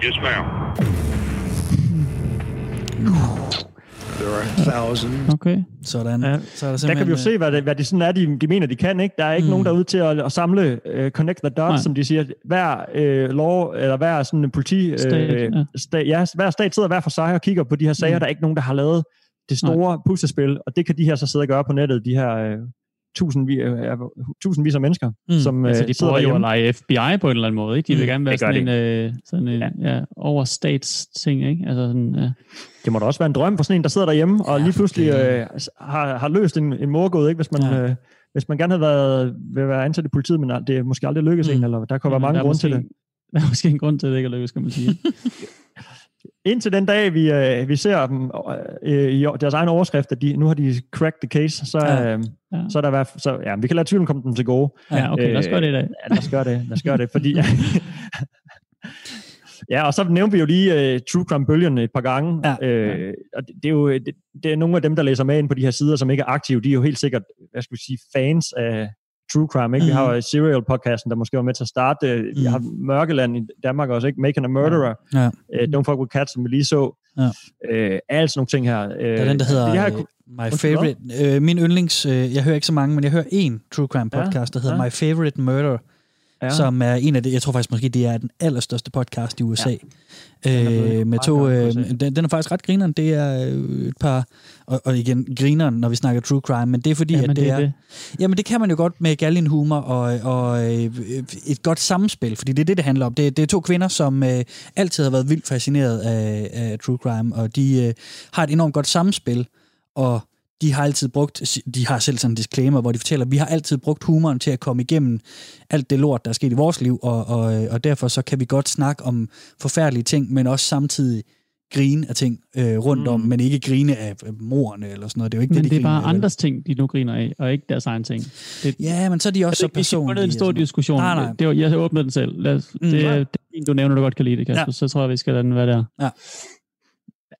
Yes, ma'am. There are thousands. Okay. Sådan. Ja. Så er der Der kan vi jo se, hvad det, hvad det sådan er, de, de mener, de kan. ikke. Der er ikke Mm. nogen derude til at, at samle uh, connect the dots, Nej. Nej. som de siger. Hver uh, lov, eller hver sådan en politi... øh, Stat, ja. stat, ja, hver stat sidder hver for sig og kigger på de her sager. Mm. Der er ikke nogen, der har lavet det store puslespil, og det kan de her så sidde og gøre på nettet, de her uh, tusindvis, uh, tusindvis af mennesker, Mm. mm. som Altså, de sidder prøver jo at lege FBI på en eller anden måde, ikke? De vil Mm, gerne være sådan en, øh, sådan en Ja. ja. overstatsting, ikke? Altså sådan, ja. Det må da også være en drøm for sådan en, der sidder derhjemme, og Ja, lige pludselig øh, har, har løst en, en morgåde, ikke? Hvis man, Ja. ja. øh, hvis man gerne havde været, vil være ansat i politiet, men det er måske aldrig lykkedes Mm. mm. en, eller der kan være Jamen, mange grunde til det. Der er måske en grund til, at det ikke er lykkedes, kan man sige. Indtil den dag, vi, øh, vi ser dem øh, i deres egen overskrift, at de, nu har de cracked the case, så, Ja. øh, Ja. så er der hvert så, ja, vi kan lade tvivlen komme dem til gode. Ja, okay, lad os gøre det i dag. Ja, lad os gøre det. Lad os gøre det, fordi Ja, og så nævnte vi jo lige uh, True Crime-bølgen et par gange. Ja. Øh, og det, det, er jo det, det er nogle af dem, der læser med ind på de her sider, som ikke er aktive. De er jo helt sikkert, hvad skal vi sige, fans af True Crime. Ikke? Mm. Vi har jo Serial-podcasten, der måske var med til at starte. det. Vi Mhm. har Mørkeland i Danmark også, ikke? Making a Murderer. Ja. Uh, Don't Fuck With Cats, som vi lige så. Ja. Uh, alle sådan nogle ting her. Uh, Der er den, der hedder det her, øh, My Favorite. Øh, min yndlings, øh, jeg hører ikke så mange, men jeg hører en True Crime podcast, der hedder ja. My Favorite Murder, Ja. som er en af det, jeg tror faktisk måske, det er den allerstørste podcast i USA. blevet Øh, med to, øh, den, den er faktisk ret grineren. Det er øh, et par, og, og igen, grineren, når vi snakker true crime, men det er fordi, Jamen, at det, det er er, det. jamen det kan man jo godt med galgen humor og, og øh, et godt samspil, fordi det er det, det handler om. Det, det er to kvinder, som øh, altid har været vildt fascineret af, af true crime, og de øh, har et enormt godt samspil, og de har altid brugt, de har selv sådan en disclaimer, hvor de fortæller, at vi har altid brugt humoren til at komme igennem alt det lort, der er sket i vores liv, og, og, og derfor så kan vi godt snakke om forfærdelige ting, men også samtidig grine af ting øh, rundt mm. om, men ikke grine af morerne eller sådan noget. Det er jo ikke Men det, det, de er bare af, andres ting, de nu griner af, og ikke deres egen ting. Det, Ja, men så er de også så jeg skal ikke gå ned i personlige. en stor diskussion. Nej, nej. Det var, jeg åbnede den selv. Lad os, Mm. det, er, det er fint, du nævner, du godt kan lide det, Kasper. Ja. Så tror jeg, vi skal lade den være der. Ja.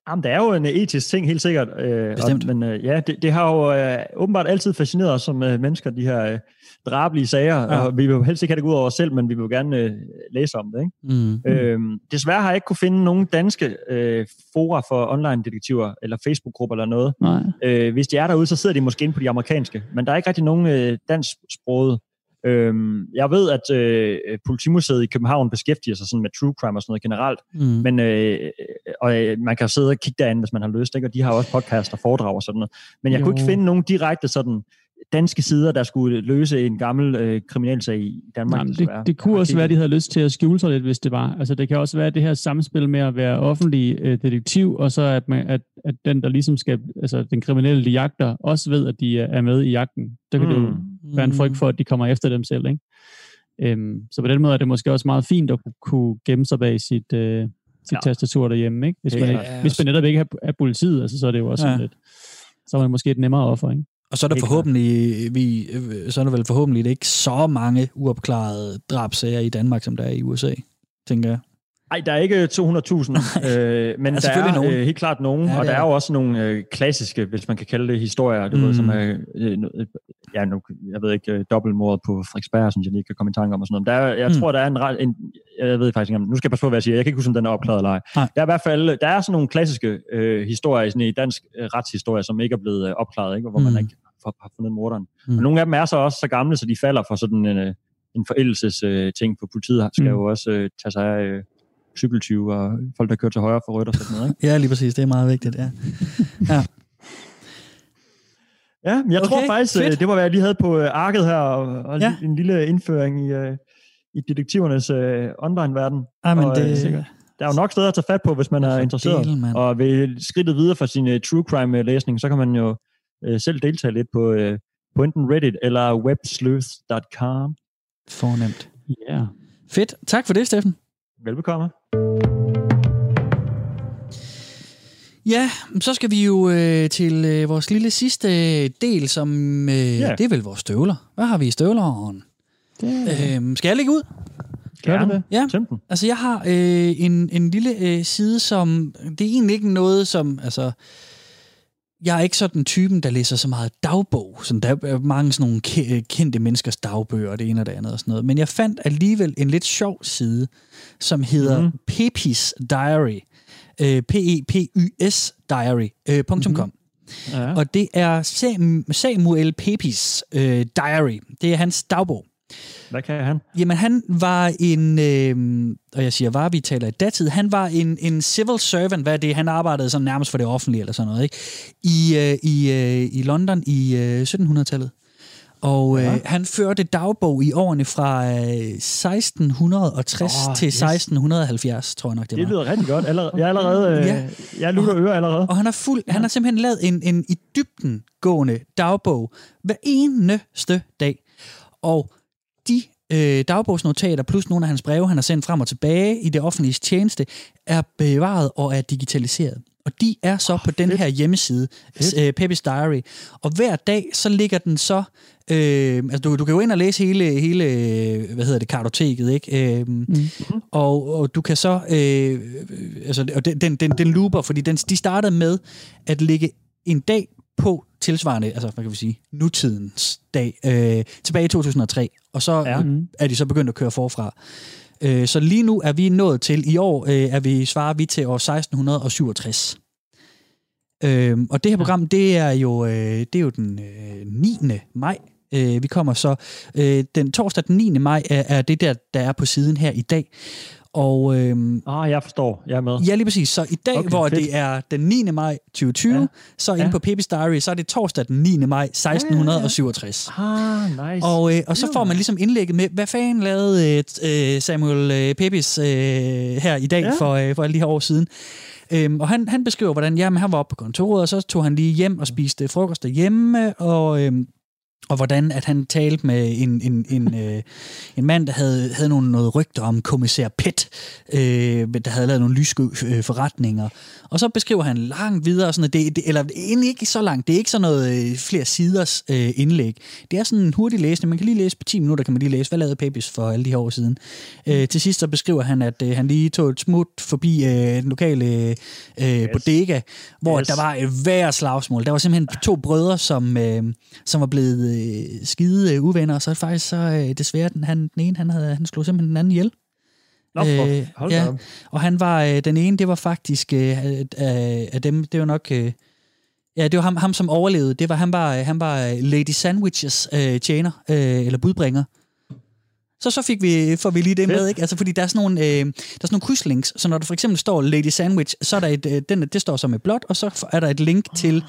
Jamen, det er jo en etisk ting, helt sikkert. Øh, Bestemt. Og, men øh, ja, det, det har jo øh, åbenbart altid fascineret os som øh, mennesker, de her øh, drabelige sager. Ja. Og vi vil jo helst ikke have det gå ud over os selv, men vi vil jo gerne øh, læse om det. Ikke? Mm. Øhm, desværre har jeg ikke kunne finde nogen danske øh, fora for online-detektiver, eller Facebook-grupper eller noget. Nej. Øh, hvis de er derude, så sidder de måske inde på de amerikanske. Men der er ikke rigtig nogen øh, dansksproget. Øhm, jeg ved, at øh, Politimuseet i København beskæftiger sig sådan med true crime og sådan noget generelt. Mm. Men øh, og øh, man kan sidde og kigge derinde, hvis man har lyst, ikke? og de har også podcast og foredrag og sådan noget. Men jeg jo. kunne ikke finde nogen direkte sådan danske sider, der skulle løse en gammel øh, kriminalsag i Danmark. Jamen, det, det kunne også være, at de havde lyst til at skjule sig lidt, hvis det var. Altså, det kan også være det her samspil med at være offentlig øh, detektiv, og så at, man, at, at den, der ligesom skal, altså den kriminelle, de jagter, også ved, at de er er med i jagten. Der kan mm. det jo være en frygt for, at de kommer efter dem selv, ikke? Øhm, så på den måde er det måske også meget fint at kunne- gemme sig bag sit, øh, sit ja. Ja. tastatur derhjemme, ikke? Hvis, man, ikke, klart. hvis man netop ikke er, politiet, altså, så er det jo også Ja. sådan lidt, så er man måske et nemmere offer, ikke? Og så er der forhåbentlig, vi, så er der vel forhåbentlig ikke så mange uopklarede drabsager i Danmark, som der er i USA, tænker jeg. Ej, der er ikke 200.000, øh, men Er der er nogen. øh, helt klart nogen, Ja, og der er er der. jo også nogle øh, klassiske, hvis man kan kalde det historier, du mm. ved, som Mm. er, øh, noget- ja, nu, jeg ved ikke, øh, dobbeltmordet på Frederiksberg, synes jeg lige kan komme i tanke om og sådan noget. Der er, jeg Mm. tror, der er en, en, jeg ved faktisk ikke, nu skal jeg passe på, hvad jeg siger, jeg kan ikke huske, om den er opklaret eller ej. Nej. Der er i hvert fald, der er sådan nogle klassiske øh, historier, sådan i dansk øh, retshistorie, som ikke er blevet øh, opklaret, ikke? hvor mm. Man ikke har, har fundet morderen. Mm. Og nogle af dem er så også så gamle, så de falder for sådan en, øh, en forældelses øh, ting, for politiet skal mm. jo også øh, tage sig af øh, cykeltyve og folk, der kører til højre for rødt og sådan noget. Ikke? Ja, lige præcis. Det er meget vigtigt, ja. ja. Ja, men jeg okay, tror faktisk, fedt. fedt. det var, hvad jeg lige havde på øh, arket her, og, og Ja. en lille indføring i, øh, i detektivernes øh, online-verden. Ej, men Og, det, øh, sikkert. Der er jo nok steder at tage fat på, hvis man er interesseret. delen, mand. og ved skridtet videre fra sin uh, true crime-læsning, så kan man jo uh, selv deltage lidt på, uh, på enten Reddit eller websleuth.com. fornemt. Ja. Yeah. Fedt. Tak for det, Steffen. Velbekomme. Ja, så skal vi jo øh, til øh, vores lille sidste del, som øh, Ja. det er vel vores støvler. Hvad har vi i støvleren? Øhm, skal jeg lægge ud? Gør det det? Ja. Altså, jeg har øh, en, en lille øh, side, som... Det er egentlig ikke noget, som... Altså, jeg er ikke sådan typen, der læser så meget dagbog. Sådan, der er mange sådan nogle ke- kendte menneskers dagbøger, og det ene og det andet og sådan noget. Men jeg fandt alligevel en lidt sjov side, som hedder mm. Pepis Diary. Øh, P-E-P-Y-S Diary. Øh, .com. Ja. Og det er Sam- Samuel Pepys øh, diary. Det er hans dagbog. Hvad kan han? Jamen, han var en, øh, og jeg siger var, vi taler i datid, han var en, en civil servant, hvad er det? Han arbejdede sådan nærmest for det offentlige eller sådan noget, ikke? I, øh, i, øh, i London i øh, 1700-tallet. Og øh, Ja. han førte dagbog i årene fra øh, 1660 Åh, oh, til yes. 1670, tror jeg nok, det var. Det lyder rigtig godt. Allerede, jeg er allerede... Øh, Ja. Jeg lutter øre allerede. Og han har, fuld, han har simpelthen lavet en, en i dybden gående dagbog hver eneste dag. Og de øh, dagbogsnotater, plus nogle af hans breve, han har sendt frem og tilbage i det offentlige tjeneste, er bevaret og er digitaliseret. Og de er så på den her hjemmeside, uh, Peppis Diary. Og hver dag, så ligger den så... Øh, altså, du, du kan jo ind og læse hele, hele hvad hedder det, kartoteket, ikke? Øh, mm. og, og du kan så... Øh, altså, og den, den, den, den looper, fordi den, de startede med at lægge en dag på tilsvarende, altså hvad kan vi sige, nutidens dag, øh, tilbage i 2003, og så ja. er de så begyndt at køre forfra. Øh, så lige nu er vi nået til, i år øh, er vi, svarer vi til år 1667. Øh, og det her program, det er jo, øh, det er jo den øh, 9. maj. Øh, vi kommer så, øh, den torsdag den 9. maj er, er det der, der er på siden her i dag. Og, øhm, ah, jeg forstår. Jeg er med. Ja, lige præcis. Så i dag, okay, hvor fedt. det er den 9. maj 2020, ja. så inde ja. på Pepe's Diary, så er det torsdag den 9. maj 1667. Ja, ja, ja. Ah, nice. Og, øh, og så får man ligesom indlægget med, hvad fanden lavede øh, Samuel øh, Pepys øh, her i dag ja. for, øh, for alle de her år siden. Øhm, og han, han beskriver, hvordan jamen, han var oppe på kontoret, og så tog han lige hjem og spiste frokost derhjemme, og... Øh, og hvordan at han talte med en, en, en, øh, en mand, der havde, havde nogle, noget rygter om kommissær Pet, øh, der havde lavet nogle lyske øh, forretninger. Og så beskriver han langt videre, sådan at det, det, eller egentlig ikke så langt, det er ikke sådan noget øh, flere siders øh, indlæg. Det er sådan en hurtig læsning, man kan lige læse på 10 minutter, kan man lige læse, hvad lavede Pepis for alle de her år siden. Øh, til sidst så beskriver han, at øh, han lige tog et smut forbi øh, den lokale øh, yes. bodega, hvor yes. der var et værre slagsmål. Der var simpelthen to brødre, som, øh, som var blevet øh, skide øh, uvenner, og så faktisk så øh, desværre den, han, den ene, han, havde, han slog simpelthen den anden ihjel. Nå, øh, ja, og han var, øh, den ene, det var faktisk øh, af, af dem, det var nok... Øh, Ja, det var ham, ham som overlevede. Det var, han var, han var Lady Sandwiches øh, tjener, øh, eller budbringer. Så så fik vi, får vi lige det med, ikke? Altså, fordi der er sådan nogle, øh, der er sådan nogle krydslinks, så når der for eksempel står Lady Sandwich, så er der et, øh, den, det står som et blot, og så er der et link til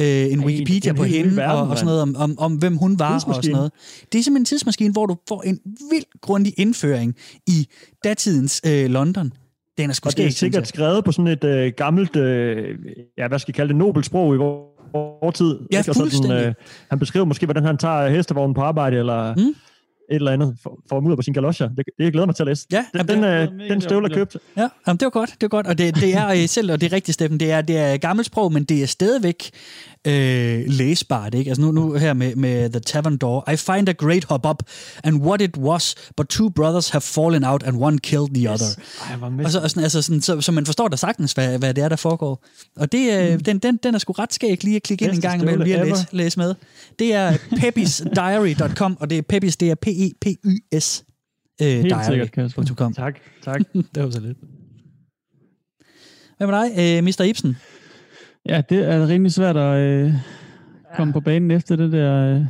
øh, en Wikipedia på hende, verden, og, og sådan noget om, om, om, hvem hun var, og sådan noget. Det er simpelthen en tidsmaskine, hvor du får en vild grundig indføring i datidens øh, London. Den er sgu og det er sikkert skrevet på sådan et øh, gammelt, øh, ja, hvad skal jeg kalde det, nobelsprog i vores tid. Ja, fuldstændig. Sådan, øh, han beskriver måske, hvordan han tager hestevognen på arbejde, eller... Mm et eller andet for, for at ud på sin galoscher. Det, det jeg glæder mig til at læse. Ja, den, den, øh, den støvler købt. Ja, jamen, det var godt. Det var godt. Og det, det er øh, selv, og det er rigtigt, Steffen, det er, det er gammelt sprog, men det er stadigvæk øh, læsbart. Ikke? Altså nu, nu her med, med The Tavern Door. I find a great hop up, and what it was, but two brothers have fallen out, and one killed the yes. other. Ej, og så, og sådan, altså sådan, så, så man forstår da sagtens, hvad, hvad det er, der foregår. Og det, øh, mm. den, den, den er sgu ret skæg lige at klikke ind en gang imellem, lige at læse, læse med. Det er peppisdiary.com, og det er Peppis, det er P-E-P-Y-S. Øh, Helt diary. sikkert, Kasper. Tak, tak. det var så lidt. Hvad med dig, øh, Mr. Ibsen? Ja, det er rimelig svært at øh, komme ja. på banen efter det der øh,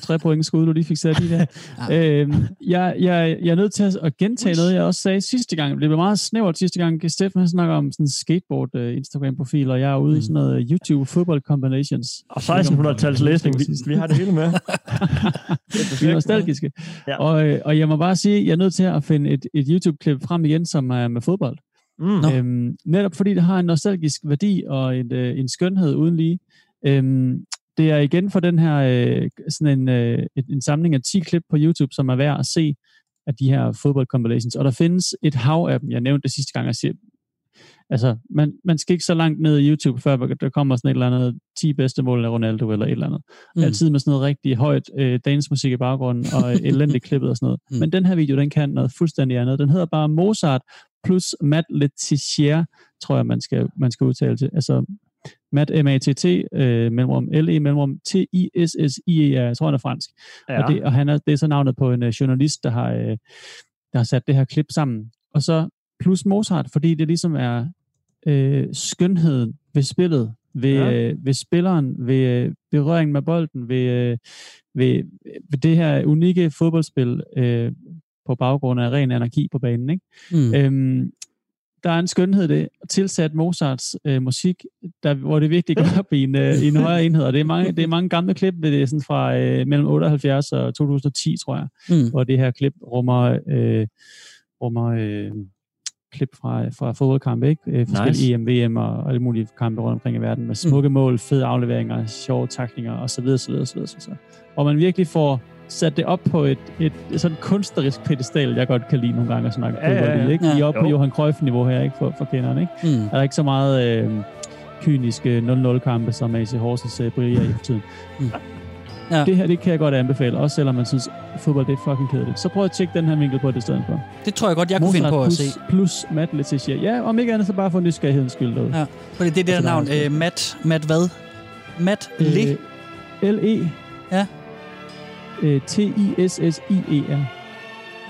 tre point skud, du lige fik sat i der. ja. øh, jeg, jeg, jeg er nødt til at gentage noget, jeg også sagde sidste gang. Det blev meget snævert sidste gang. Steffen snakker om sådan en skateboard uh, Instagram-profil, og jeg er ude mm. i sådan noget YouTube Football Combinations. Og 1600-tals læsning, vi, vi har det hele med. vi er nostalgiske. Ja. Og, øh, og jeg må bare sige, jeg er nødt til at finde et, et YouTube-klip frem igen, som er med fodbold. Mm. Øhm, netop fordi det har en nostalgisk værdi og en, øh, en skønhed uden lige. Øhm, det er igen for den her øh, sådan en, øh, en samling af 10 klip på YouTube, som er værd at se af de her fodbold compilations. Og der findes et hav af dem. Jeg nævnte det sidste gang, jeg siger, altså, man, man skal ikke så langt ned i YouTube, før der kommer sådan et eller andet 10 bedste mål af Ronaldo eller et eller andet. Mm. Altid med sådan noget rigtig højt øh, dansmusik i baggrunden og elendigt klippet og sådan noget. Mm. Men den her video, den kan noget fuldstændig andet. Den hedder bare Mozart plus Matt Letizier, tror jeg, man skal, man skal udtale til. Altså Matt M-A-T-T, øh, mellemrum L-E, mellemrum T-I-S-S-I-E-R, jeg tror, han er fransk. Ja. Og, det, og han er, det er så navnet på en uh, journalist, der har, uh, der har sat det her klip sammen. Og så plus Mozart, fordi det ligesom er øh, skønheden ved spillet, ved, ja. øh, ved spilleren, ved øh, berøringen med bolden, ved, øh, ved, ved det her unikke fodboldspil, øh, på baggrund af ren energi på banen. Ikke? Mm. Øhm, der er en skønhed det, tilsat Mozarts øh, musik, der, hvor det virkelig går op i en, øh, i en højere enhed. Og det er mange, det er mange gamle klip, det er sådan fra øh, mellem 78 og 2010, tror jeg, mm. hvor det her klip rummer, øh, rummer øh, klip fra, fra fodboldkampe, ikke? Øh, forskellige nice. EM, VM og alle mulige kampe rundt omkring i verden, med smukke mm. mål, fede afleveringer, sjove taklinger osv. osv., osv., osv. Hvor man virkelig får sat det op på et, et, et sådan kunstnerisk pedestal, jeg godt kan lide nogle gange at snakke ja, fodbold ja, ja. ikke? Vi er oppe på Johan Cruyff-niveau her, ikke? For, for kenderne, ikke? Mm. Er der ikke så meget... Øh, kyniske 0-0-kampe, som AC Horsens uh, brillerer i for tiden. Mm. Ja. Det her, det kan jeg godt anbefale, også selvom man synes, at fodbold det er fucking kedeligt. Så prøv at tjekke den her vinkel på det i stedet for. Det tror jeg godt, jeg kunne finde på at plus, se. Plus Matt Letitia. Ja, om ikke andet, så bare for nysgerrighedens skyld derude. Ja, fordi det er det der Og så navn. Øh, Matt, Matt hvad? Matt Le? Øh, L-E. Ja. Øh, T-I-S-S-I-E-R.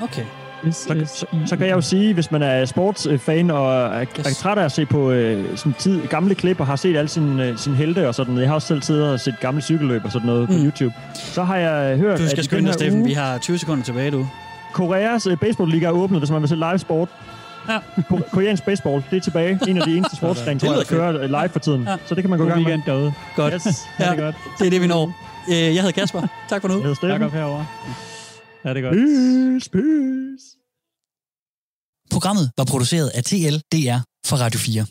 Okay. Så, så, så kan jeg jo sige, hvis man er sportsfan og er, yes. er træt af at se på øh, sådan tid, gamle klip og har set alle sine, øh, sine helte og sådan noget. Jeg har også selv siddet og set gamle cykelløb og sådan noget mm. på YouTube. Så har jeg hørt, Du at skal i skynde dig, Steffen. uge, Vi har 20 sekunder tilbage, du. Koreas øh, baseballliga er åbnet, hvis man vil se live sport. Ja. Ko- Koreansk baseball, det er tilbage. En af de eneste sportsgrene, der kører øh, live for tiden. Ja. Så det kan man gå i gang med. weekend derude. Godt. Yes. Ja, det er godt. det er det, vi når. Øh, Jeg hedder Kasper. Tak for nu. Jeg hedder Steffen. Tak op herovre. Ja, det er godt. Peace, peace. Programmet var produceret af TL DR for Radio 4.